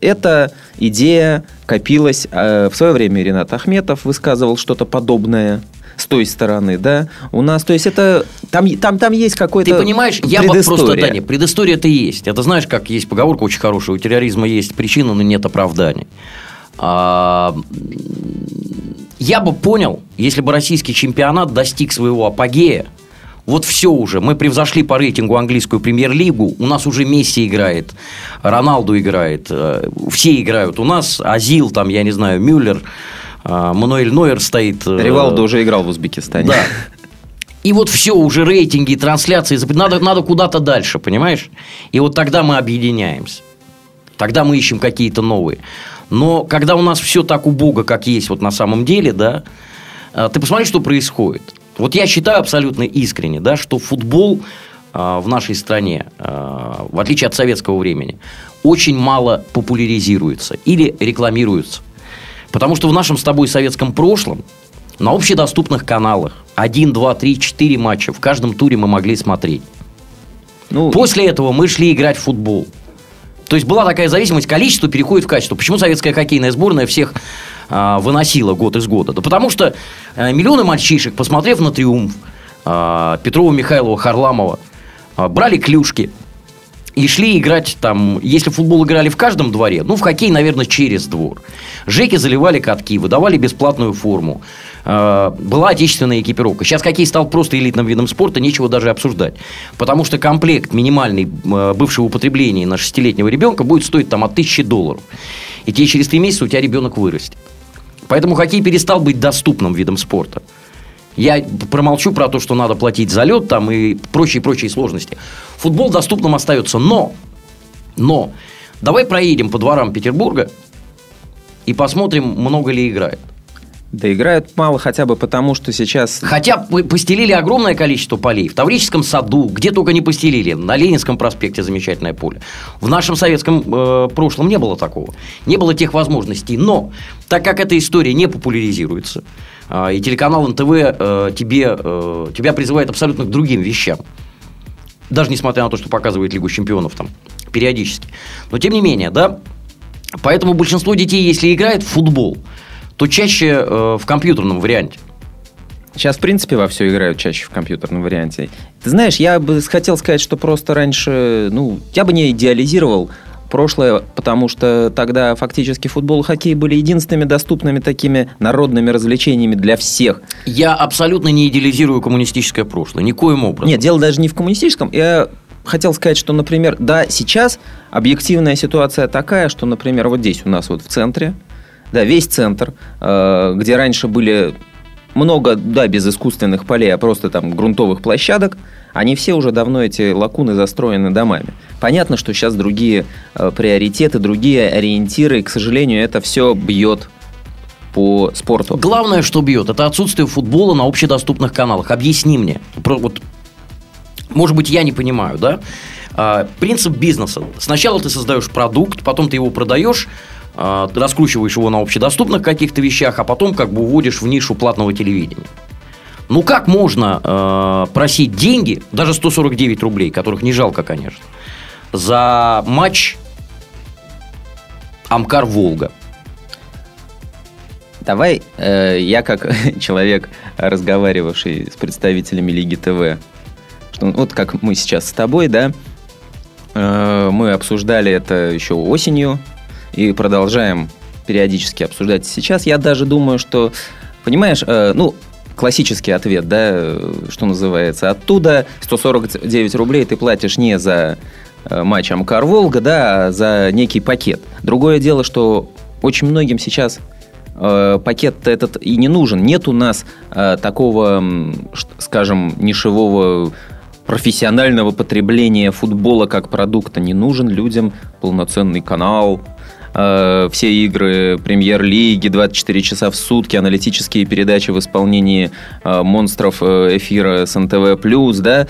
эта идея копилась. Э, в свое время Ренат Ахметов высказывал что-то подобное с той стороны, да, у нас, то есть это, там, там, там есть какой-то Ты понимаешь, я бы просто, да, не, предыстория-то есть. Это знаешь, как есть поговорка очень хорошая, у терроризма есть причина, но нет оправданий. А, я бы понял, если бы российский чемпионат достиг своего апогея, вот все уже. Мы превзошли по рейтингу английскую премьер-лигу. У нас уже Месси играет, Роналду играет, э, все играют. У нас Азил, там, я не знаю, Мюллер, э, Мануэль Нойер стоит. Э, Ривалдо уже играл в Узбекистане. Да. И вот все, уже рейтинги, трансляции, надо, надо куда-то дальше, понимаешь? И вот тогда мы объединяемся. Тогда мы ищем какие-то новые. Но когда у нас все так убого, как есть вот на самом деле, да, ты посмотри, что происходит. Вот я считаю абсолютно искренне, да, что футбол э, в нашей стране, э, в отличие от советского времени, очень мало популяризируется или рекламируется. Потому что в нашем с тобой советском прошлом на общедоступных каналах один, два, три, четыре матча в каждом туре мы могли смотреть. Ну, После этого мы шли играть в футбол. То есть была такая зависимость, количество переходит в качество. Почему советская хоккейная сборная всех а, выносила год из года? Да потому что а, миллионы мальчишек, посмотрев на триумф а, Петрова, Михайлова, Харламова, а, брали клюшки и шли играть там, если футбол играли в каждом дворе, ну, в хоккей, наверное, через двор. Жеки заливали катки, выдавали бесплатную форму. Э, была отечественная экипировка. Сейчас хоккей стал просто элитным видом спорта, нечего даже обсуждать. Потому что комплект минимальный э, бывшего употребления на шестилетнего ребенка будет стоить там от тысячи долларов. И тебе через три месяца у тебя ребенок вырастет. Поэтому хоккей перестал быть доступным видом спорта. Я промолчу про то, что надо платить за лед там и прочие-прочие сложности. Футбол доступным остается. Но, но, давай проедем по дворам Петербурга и посмотрим, много ли играет. Да играют мало хотя бы потому, что сейчас... Хотя по- постелили огромное количество полей. В Таврическом саду, где только не постелили. На Ленинском проспекте замечательное поле. В нашем советском э, прошлом не было такого. Не было тех возможностей. Но, так как эта история не популяризируется, э, и телеканал НТВ э, тебе, э, тебя призывает абсолютно к другим вещам, даже несмотря на то, что показывает Лигу чемпионов там периодически. Но тем не менее, да, поэтому большинство детей, если играет в футбол, то чаще э, в компьютерном варианте. Сейчас, в принципе, во все играют чаще в компьютерном варианте. Ты знаешь, я бы хотел сказать, что просто раньше, ну, я бы не идеализировал прошлое, потому что тогда фактически футбол и хоккей были единственными доступными такими народными развлечениями для всех. Я абсолютно не идеализирую коммунистическое прошлое, никоим образом. Нет, дело даже не в коммунистическом. Я хотел сказать, что, например, да, сейчас объективная ситуация такая, что, например, вот здесь у нас вот в центре, да, весь центр, э, где раньше были много, да, без искусственных полей, а просто там грунтовых площадок, они все уже давно, эти лакуны, застроены домами. Понятно, что сейчас другие э, приоритеты, другие ориентиры, и, к сожалению, это все бьет по спорту. Главное, что бьет, это отсутствие футбола на общедоступных каналах. Объясни мне. Про- вот, может быть, я не понимаю, да? А, принцип бизнеса. Сначала ты создаешь продукт, потом ты его продаешь, раскручиваешь его на общедоступных каких-то вещах, а потом как бы уводишь в нишу платного телевидения. Ну как можно э, просить деньги, даже 149 рублей, которых не жалко, конечно, за матч Амкар-Волга? Давай э, я как человек, разговаривавший с представителями Лиги ТВ, что вот как мы сейчас с тобой, да, э, мы обсуждали это еще осенью и продолжаем периодически обсуждать сейчас. Я даже думаю, что, понимаешь, э, ну, классический ответ, да, э, что называется, оттуда 149 рублей ты платишь не за э, матч Амкар Волга, да, а за некий пакет. Другое дело, что очень многим сейчас э, пакет этот и не нужен. Нет у нас э, такого, скажем, нишевого профессионального потребления футбола как продукта. Не нужен людям полноценный канал, э, все игры премьер-лиги, 24 часа в сутки, аналитические передачи в исполнении э, монстров э, эфира с НТВ+, да,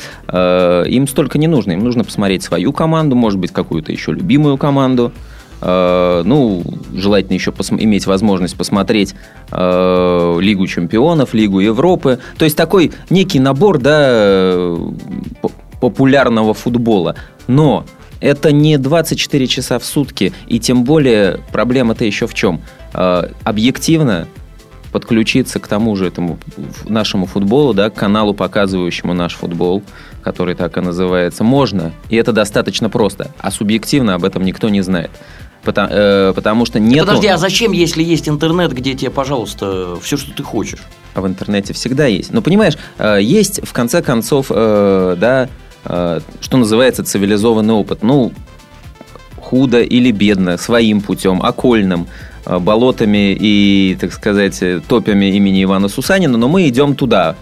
им столько не нужно. Им нужно посмотреть свою команду, может быть, какую-то еще любимую команду. Ну, желательно еще пос- иметь возможность посмотреть э, Лигу чемпионов, Лигу Европы. То есть такой некий набор, да, популярного футбола. Но это не 24 часа в сутки, и тем более проблема-то еще в чем? Э, объективно подключиться к тому же этому нашему футболу, да, к каналу, показывающему наш футбол, который так и называется, можно, и это достаточно просто. А субъективно об этом никто не знает. Потому, э, потому что нет... Подожди, а зачем, если есть интернет, где тебе, пожалуйста, все, что ты хочешь? А в интернете всегда есть. Но понимаешь, э, есть в конце концов, э, да, что называется цивилизованный опыт. Ну, худо или бедно, своим путем, окольным, э, болотами и, так сказать, э, топями имени Ивана Сусанина, но мы идем туда,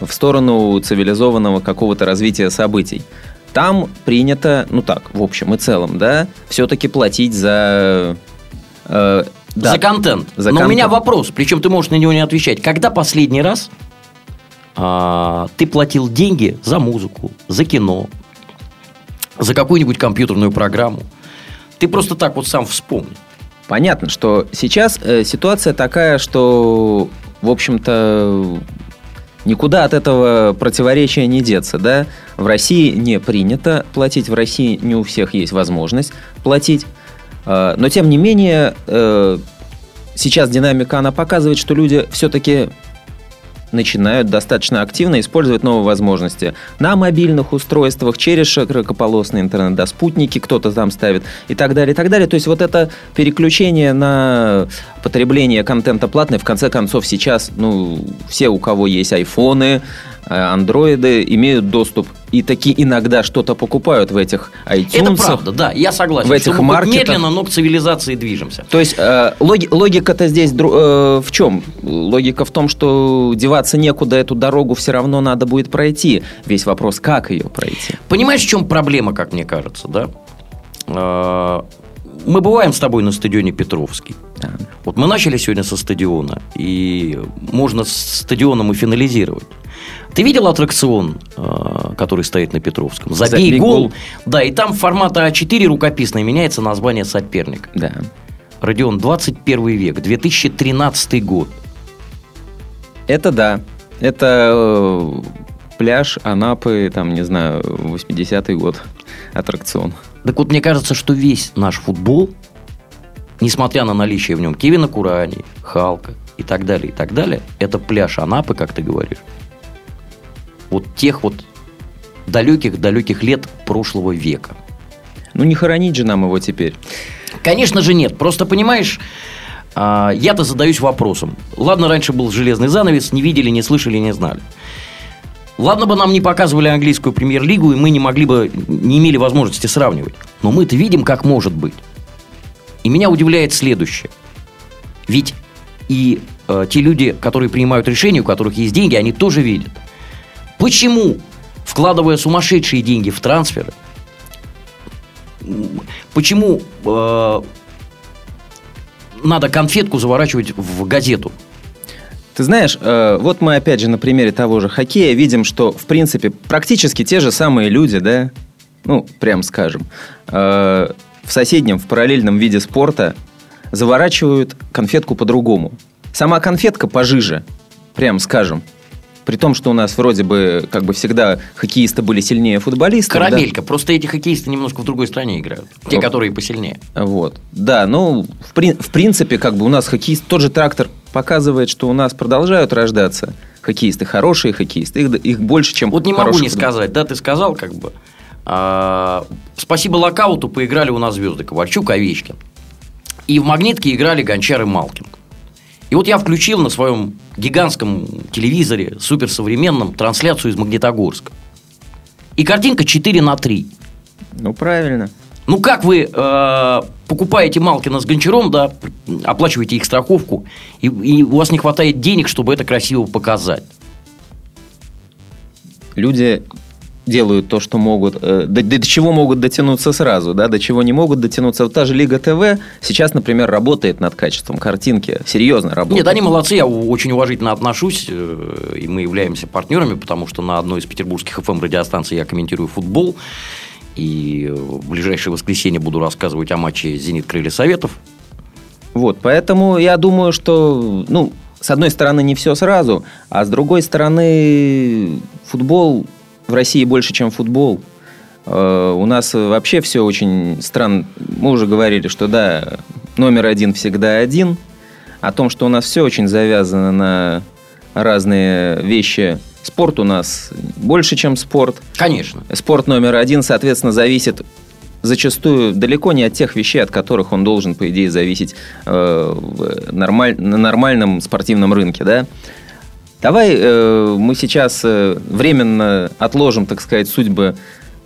в сторону цивилизованного какого-то развития событий. Там принято, ну так, в общем и целом, да, все-таки платить за... э, да, За контент. За Но у меня контент. вопрос, причем ты можешь на него не отвечать. Когда последний раз а, ты платил деньги за музыку, за кино, за какую-нибудь компьютерную программу? Ты просто так вот сам вспомни. Понятно, что сейчас э, ситуация такая, что, в общем-то, никуда от этого противоречия не деться, да? В России не принято платить, в России не у всех есть возможность платить. Э, но, тем не менее, э, сейчас динамика, она показывает, что люди все-таки начинают достаточно активно использовать новые возможности на мобильных устройствах, через широкополосный интернет, да, спутники кто-то там ставит и так далее, и так далее. То есть вот это переключение на потребление контента платный, в конце концов, сейчас, ну, все, у кого есть айфоны, андроиды, имеют доступ и такие иногда что-то покупают в этих iTunes. Это правда, да, я согласен. в этих маркетах. медленно, но к цивилизации движемся. То есть э, логи- логика-то здесь э, в чем? Логика в том, что деваться некуда, эту дорогу все равно надо будет пройти. Весь вопрос, как ее пройти. Понимаешь, в чем проблема, как мне кажется, да? Э, мы бываем с тобой на стадионе Петровский. Да. Вот мы начали сегодня со стадиона, и можно с стадионом и финализировать. Ты видел аттракцион, э, который стоит на Петровском? Забей, Забей гол. гол. Да, и там формата А4 рукописное меняется название соперника. Да. Родион, 21 век, 2013 год. Это да. Это э, пляж Анапы, там, не знаю, 80-й год. Аттракцион. Так вот, мне кажется, что весь наш футбол, несмотря на наличие в нем Кевина Курани, Халка и так далее, и так далее, это пляж Анапы, как ты говоришь. Вот тех вот далеких-далеких лет прошлого века. Ну, не хоронить же нам его теперь. Конечно же нет. Просто понимаешь, а, я-то задаюсь вопросом. Ладно, раньше был железный занавес, не видели, не слышали, не знали. Ладно бы нам не показывали английскую премьер-лигу, и мы не могли бы, не имели возможности сравнивать. Но мы-то видим, как может быть. И меня удивляет следующее. Ведь и э, те люди, которые принимают решения, у которых есть деньги, они тоже видят. Почему, вкладывая сумасшедшие деньги в трансферы, почему э, надо конфетку заворачивать в газету? Ты знаешь, э, вот мы опять же на примере того же хоккея видим, что, в принципе, практически те же самые люди, да, ну, прям скажем, э, в соседнем, в параллельном виде спорта заворачивают конфетку по-другому. Сама конфетка пожиже, прям скажем. При том, что у нас вроде бы, как бы всегда, хоккеисты были сильнее футболистов. да? Карамелька. Просто эти хоккеисты немножко в другой стране играют. Те, О. которые посильнее. Вот. Да, ну, в, при- в принципе, как бы у нас хоккеист, тот же трактор показывает, что у нас продолжают рождаться хоккеисты, хорошие хоккеисты, их, их больше, чем Вот не могу не сказать, да, ты сказал, как бы. а, спасибо локауту поиграли у нас звезды Ковальчук, Овечкин. И в магнитке играли Гончар и Малкин. И вот я включил на своем гигантском телевизоре, суперсовременном, трансляцию из Магнитогорска. И картинка 4 на 3. Ну, правильно. Ну, как вы э, покупаете Малкина с Гончаром, да, оплачиваете их страховку, и, и у вас не хватает денег, чтобы это красиво показать. Люди делают то, что могут, э, до, до чего могут дотянуться сразу, да, до чего не могут дотянуться. Вот та же Лига ТВ сейчас, например, работает над качеством картинки, серьезно работает. Нет, они молодцы, я очень уважительно отношусь, э, и мы являемся партнерами, потому что на одной из петербургских FM-радиостанций я комментирую футбол, и в ближайшее воскресенье буду рассказывать о матче «Зенит Крылья Советов». Вот, поэтому я думаю, что, ну, с одной стороны, не все сразу, а с другой стороны, футбол в России больше, чем футбол. Э, У нас вообще все очень странно. Мы уже говорили, что да, номер один всегда один. О том, что у нас все очень завязано на разные вещи. Спорт у нас больше, чем спорт. Конечно. Спорт номер один, соответственно, зависит зачастую далеко не от тех вещей, от которых он должен, по идее, зависеть э, в нормаль- на нормальном спортивном рынке, да? Давай э, мы сейчас э, временно отложим, так сказать, судьбы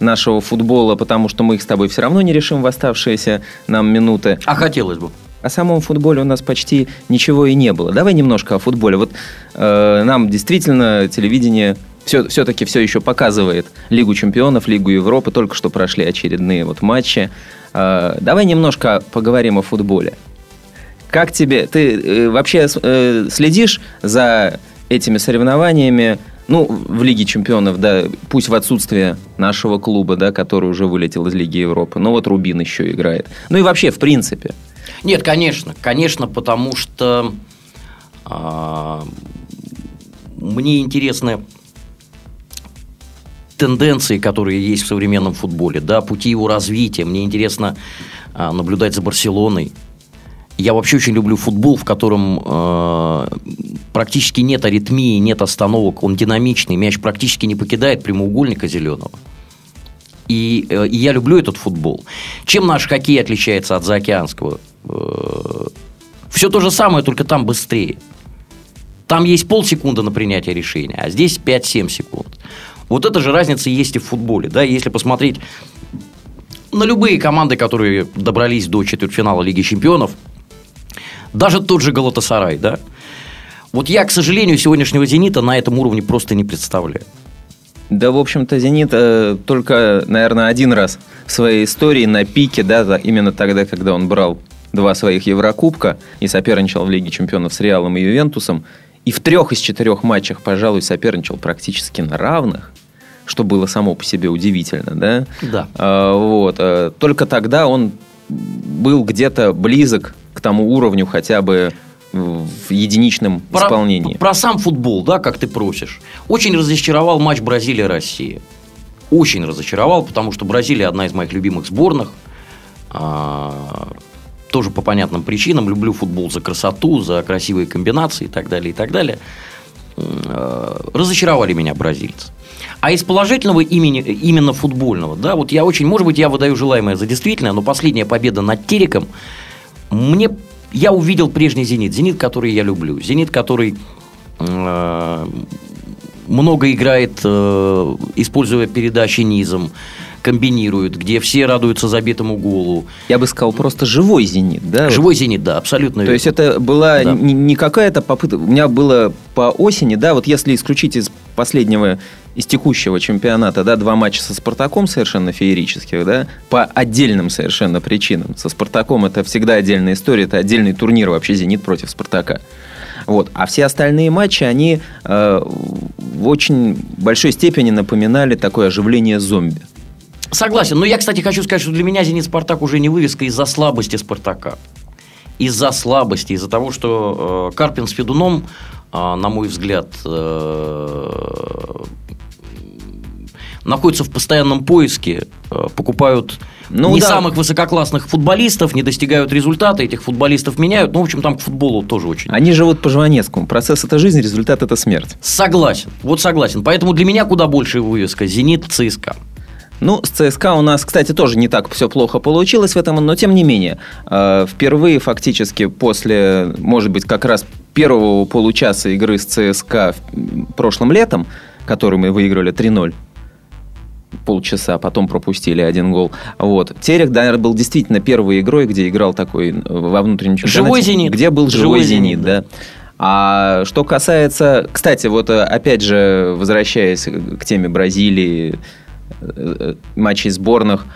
нашего футбола, потому что мы их с тобой все равно не решим в оставшиеся нам минуты. А хотелось бы. О самом футболе у нас почти ничего и не было. Давай немножко о футболе. Вот э, нам действительно телевидение все, все-таки все еще показывает Лигу чемпионов, Лигу Европы. Только что прошли очередные вот матчи. Э, давай немножко поговорим о футболе. Как тебе? Ты э, вообще э, следишь за этими соревнованиями? Ну, в Лиге чемпионов, да, пусть в отсутствие нашего клуба, да, который уже вылетел из Лиги Европы. Но вот Рубин еще играет. Ну и вообще, в принципе. Нет, конечно, конечно, потому что а, мне интересны тенденции, которые есть в современном футболе, да, пути его развития. Мне интересно а, наблюдать за Барселоной. Я вообще очень люблю футбол, в котором э, практически нет аритмии, нет остановок, он динамичный, мяч практически не покидает прямоугольника зеленого. И, э, и я люблю этот футбол. Чем наш хоккей отличается от заокеанского? все то же самое, только там быстрее. Там есть полсекунды на принятие решения, а здесь 5-7 секунд. Вот эта же разница есть и в футболе. Да? Если посмотреть на любые команды, которые добрались до четвертьфинала Лиги Чемпионов, даже тот же Галатасарай, да? Вот я, к сожалению, сегодняшнего «Зенита» на этом уровне просто не представляю. Да, в общем-то, «Зенит» э, только, наверное, один раз в своей истории на пике, да, именно тогда, когда он брал два своих Еврокубка и соперничал в Лиге чемпионов с Реалом и Ювентусом, и в трех из четырех матчах, пожалуй, соперничал практически на равных, что было само по себе удивительно, да? Да. А, вот. э, Только тогда он был где-то близок к тому уровню хотя бы в единичном Про, исполнении. про сам футбол, да, как ты просишь. Очень разочаровал матч Бразилия-Россия. Очень разочаровал, потому что Бразилия одна из моих любимых сборных. А, тоже по понятным причинам. Люблю футбол за красоту, за красивые комбинации и так далее, и так далее. Э, Разочаровали меня бразильцы. А из положительного имени, именно футбольного, да, вот я очень, может быть, я выдаю желаемое за действительное, но последняя победа над Тереком мне я увидел прежний «Зенит». «Зенит», который я люблю. «Зенит», который э, много играет, э, используя передачи низом, комбинирует, где все радуются забитому голу. Я бы сказал, просто живой «Зенит», да? Живой «Зенит», да, абсолютно То есть это была Да. не какая-то попытка. У меня было по осени, да, вот если исключить из последнего, из текущего чемпионата, да, два матча со Спартаком совершенно феерических, да, по отдельным совершенно причинам. Со Спартаком это всегда отдельная история, это отдельный турнир вообще «Зенит» против Спартака. Вот. А все остальные матчи, они э, в очень большой степени напоминали такое оживление зомби. Согласен. Но я, кстати, хочу сказать, что для меня «Зенит Спартак» уже не вывеска из-за слабости Спартака. Из-за слабости, из-за того, что э, Карпин с Федуном, э, на мой взгляд, э, находятся в постоянном поиске, э, покупают Ну не да. самых высококлассных футболистов, не достигают результата, этих футболистов меняют. Ну, в общем, там к футболу тоже очень Они живут по Жванецкому. Процесс – это жизнь, результат – это смерть. Согласен, вот согласен. Поэтому для меня куда больше вывеска «Зенит» ЦСКА. Ну, с ЦСКА у нас, кстати, тоже не так все плохо получилось в этом, но тем не менее, э, впервые фактически после, может быть, как раз первого получаса игры с ЦСКА прошлым летом, который мы выиграли 3-0, полчаса, потом пропустили один гол. Вот. Терех, наверное, был действительно первой игрой, где играл такой э, во внутреннем чемпионате. Живой «Зенит». Где был живой, Живой «Зенит», «Зенит», да. А что касается... Кстати, вот э, опять же, возвращаясь к теме Бразилии, э, матчей сборных,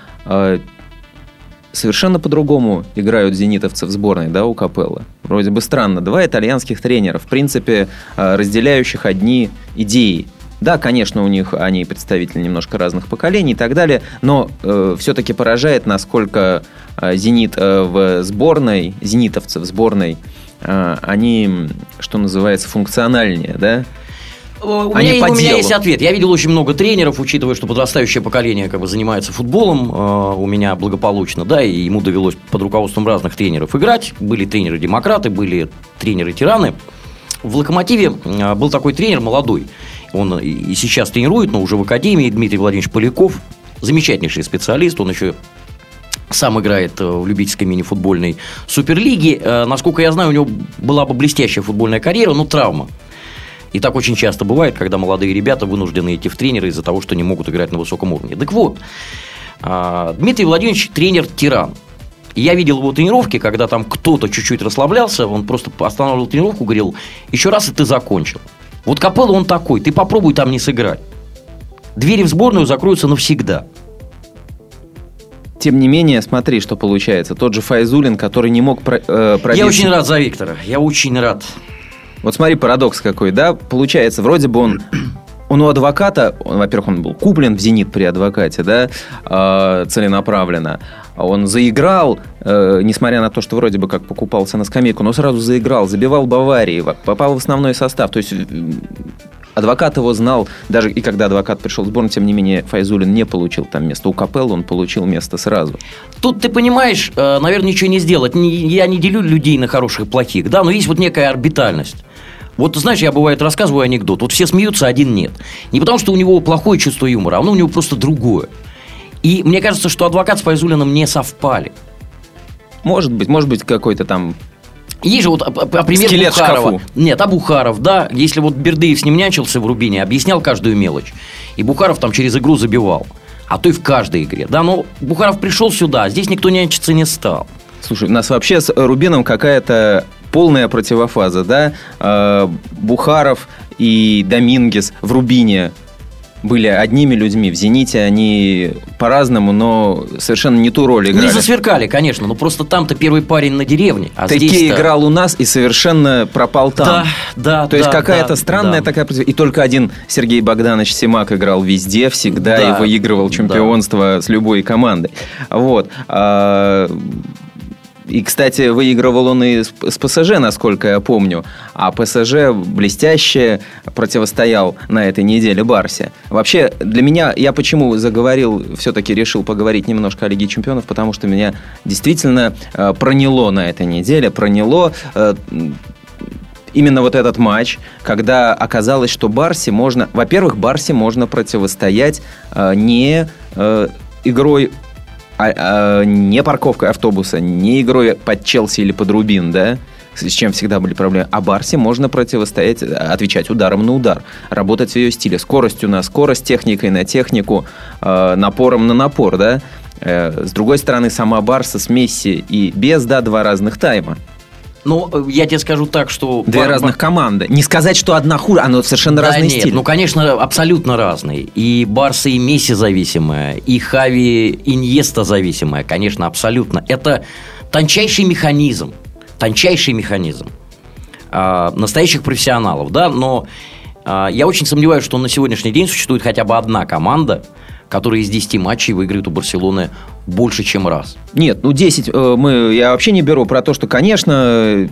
совершенно по-другому играют зенитовцы в сборной, да, у Капелла. Вроде бы странно. Два итальянских тренера, в принципе, разделяющих одни идеи. Да, конечно, у них они представители немножко разных поколений и так далее, но все-таки поражает, насколько э, «Зенит» э, в сборной, «Зенитовцы» в сборной, э, они, что называется, функциональнее, да? У Они меня, у меня есть ответ. Я видел очень много тренеров, учитывая, что подрастающее поколение как бы занимается футболом э, у меня благополучно, да, и ему довелось под руководством разных тренеров играть. Были тренеры-демократы, были тренеры-тираны. В «Локомотиве» э, был такой тренер молодой. Он и сейчас тренирует, но уже в академии, Дмитрий Владимирович Поляков. Замечательнейший специалист, он еще сам играет э, в любительской мини-футбольной суперлиге. Э, Насколько я знаю, у него была бы блестящая футбольная карьера, но травма. И так очень часто бывает, когда молодые ребята вынуждены идти в тренеры из-за того, что не могут играть на высоком уровне. Так вот, а, Дмитрий Владимирович тренер-тиран. Я видел его тренировки, когда там кто-то чуть-чуть расслаблялся, он просто останавливал тренировку, говорил, еще раз, и ты закончил. Вот Капелло он такой, ты попробуй там не сыграть. Двери в сборную закроются навсегда. Тем не менее, смотри, что получается. Тот же Файзулин, который не мог про, э, пробиться. Я очень рад за Виктора, я очень рад. Вот смотри, парадокс какой, да? Получается, вроде бы он... Он у адвоката, он, во-первых, он был куплен в «Зенит» при адвокате, да, э, целенаправленно. Он заиграл, э, несмотря на то, что вроде бы как покупался на скамейку, но сразу заиграл, забивал Баварии, попал в основной состав. То есть адвокат его знал, даже и когда адвокат пришел в сборную, тем не менее, Файзулин не получил там место. У Капелла он получил место сразу. Тут ты понимаешь, э, наверное, ничего не сделать. Я не делю людей на хороших и плохих, да, но есть вот некая орбитальность. Вот, знаешь, я бывает рассказываю анекдот. Вот все смеются, один нет. Не потому, что у него плохое чувство юмора, а оно у него просто другое. И мне кажется, что адвокат с Файзулиным не совпали. Может быть, может быть, какой-то там Есть же вот а, а, пример Скелет Бухарова. шкафу. Нет, а Бухаров, да. Если вот Бердыев с ним нянчился в Рубине, объяснял каждую мелочь. И Бухаров там через игру забивал. А то и в каждой игре. Да, но Бухаров пришел сюда, а здесь никто нянчиться не стал. Слушай, у нас вообще с Рубином какая-то полная противофаза, да? Э, Бухаров и Домингес в Рубине были одними людьми. В «Зените» они по-разному, но совершенно не ту роль играли. Не засверкали, конечно, но просто там-то первый парень на деревне. А Таки здесь играл у нас и совершенно пропал там. Да, да, То есть да, какая-то да, странная да. такая... И только один Сергей Богданович Симак играл везде, всегда, Да, и выигрывал чемпионство с любой командой. Вот. И, кстати, выигрывал он и с ПСЖ, насколько я помню. А ПСЖ блестяще противостоял на этой неделе Барсе. Вообще, для меня, я почему заговорил, все-таки решил поговорить немножко о Лиге Чемпионов, потому что меня действительно э, проняло на этой неделе, проняло э, именно вот этот матч, когда оказалось, что Барсе можно... Во-первых, Барсе можно противостоять э, не э, игрой а- а, не парковкой автобуса, не игрой под Челси или под Рубин, да, с чем всегда были проблемы. А Барсе можно противостоять, э, отвечать ударом на удар, работать в ее стиле, скоростью на скорость, техникой на технику, э, напором на напор, да. Э, С другой стороны, сама Барса с Месси и без, да, два разных тайма. Ну, э, я тебе скажу так, что... Две Бар- разных команды. Не сказать, что одна хуже, оно совершенно Да разный нет, стиль. ну, конечно, абсолютно разные. И Барса, и Месси зависимая, и Хави, Иньеста зависимая, конечно, абсолютно. Это тончайший механизм, тончайший механизм а, настоящих профессионалов, да, но а, я очень сомневаюсь, что на сегодняшний день существует хотя бы одна команда, которая из 10 матчей выиграет у Барселоны больше, чем раз. Нет, ну 10 э, мы, я вообще не беру про то, что, конечно,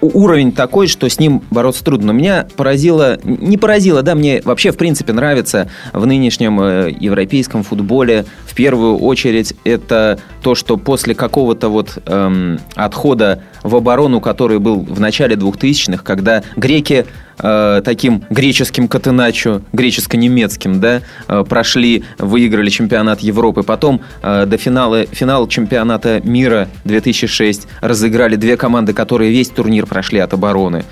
уровень такой, что с ним бороться трудно. Но меня поразило, не поразило, да, мне вообще, в принципе, нравится в нынешнем э, европейском футболе, в первую очередь, это то, что после какого-то вот эм, отхода в оборону, который был в начале 2000-х, когда греки э, таким греческим катеначо, греческо-немецким, да, э, прошли, выиграли чемпионат Европы, потом э, до финала, финал чемпионата мира 2006 разыграли две команды, которые весь турнир прошли от обороны.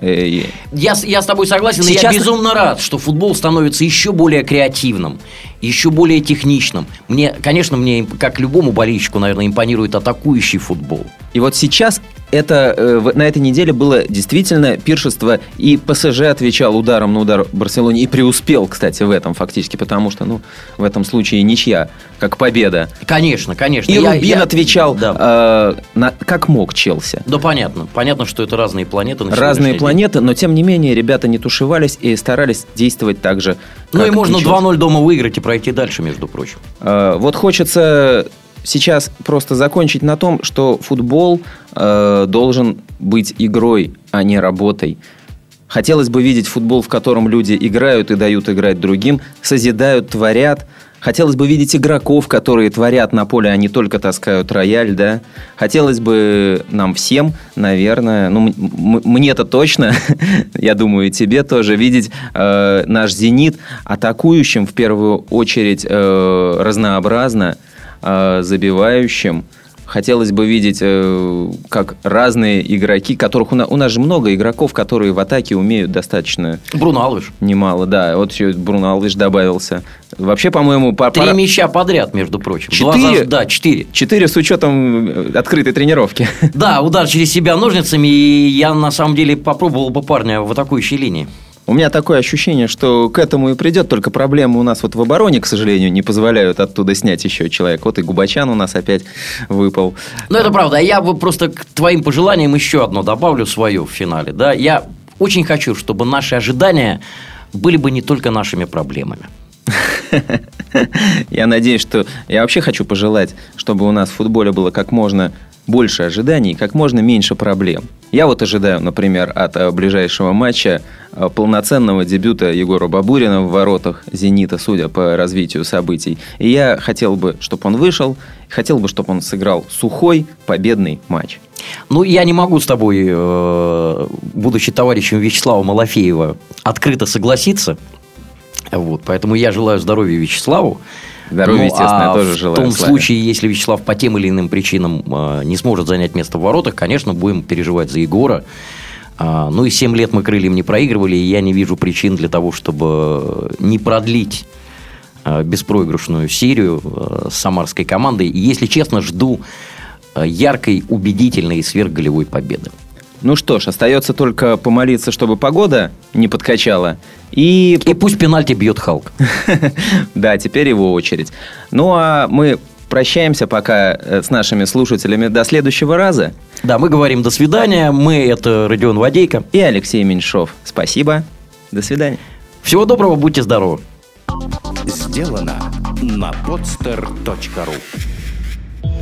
И- Я, с- я с тобой согласен, и Сейчас- я безумно рад, что футбол становится еще более креативным, еще более техничным. Мне, конечно, мне, как любому болельщику, наверное, импонирует атакующий футбол. И вот сейчас это, э, на этой неделе было действительно пиршество, и ПСЖ отвечал ударом на удар Барселоне, и преуспел, кстати, в этом фактически, потому что, ну, в этом случае ничья, как победа. Конечно, конечно. И Я- Рубин я- отвечал, Да. э, на, как мог Челси. Да, понятно. Понятно, что это разные планеты. Разные день. планеты, но тем не менее ребята не тушевались и старались действовать так же. Ну и можно Челси. 2-0 дома выиграть и пройти дальше, между прочим. Э, Вот хочется сейчас просто закончить на том, что футбол э, должен быть игрой, а не работой. Хотелось бы видеть футбол, в котором люди играют и дают играть другим, созидают, творят. Хотелось бы видеть игроков, которые творят на поле, а не только таскают рояль, да. Хотелось бы нам всем, наверное, ну, мне-то точно, я думаю, и тебе тоже, видеть э, наш «Зенит» атакующим в первую очередь э, разнообразно, э, забивающим. Хотелось бы видеть, э, как разные игроки, которых у нас, у нас же много игроков, которые в атаке умеют достаточно Бруно Алвиш. немало, да. Вот еще Бруно Алвиш добавился. Вообще, по-моему, по- Три мяча подряд, между прочим. Четыре? за- Да, четыре. Четыре с учетом э, открытой тренировки. Да, удар через себя ножницами, и я на самом деле попробовал бы парня в атакующей линии. У меня такое ощущение, что к этому и придет, только проблемы у нас вот в обороне, к сожалению, не позволяют оттуда снять еще человека. Вот и Губачан у нас опять выпал. Ну, это правда. А я бы просто к твоим пожеланиям еще одно добавлю свое в финале. Да? Я очень хочу, чтобы наши ожидания были бы не только нашими проблемами. Я надеюсь, что... Я вообще хочу пожелать, чтобы у нас в футболе было как можно больше ожиданий, как можно меньше проблем. Я вот ожидаю, например, от э, ближайшего матча э, полноценного дебюта Егора Бабурина в воротах «Зенита», судя по развитию событий. И я хотел бы, чтобы он вышел, хотел бы, чтобы он сыграл сухой, победный матч. Ну, я не могу с тобой, э, будучи товарищем Вячеслава Малафеева, открыто согласиться. Вот, поэтому я желаю здоровья Вячеславу. Здоровья, естественно, я а тоже в желаю, том Славе. случае, если Вячеслав по тем или иным причинам э, не сможет занять место в воротах, конечно, будем переживать за Егора. А, ну и 7 лет мы крыльям не проигрывали, и я не вижу причин для того, чтобы не продлить э, беспроигрышную серию э, с самарской командой. И, если честно, жду э, яркой, убедительной и сверхголевой победы. Ну что ж, остается только помолиться, чтобы погода не подкачала. И, И пусть пенальти бьет Халк. да, теперь его очередь. Ну а мы прощаемся пока э, с нашими слушателями до следующего раза. Да, мы говорим до свидания. Мы это Родион Водейко. И Алексей Меньшов. Спасибо. До свидания. Всего доброго, будьте здоровы. Сделано на podster.ru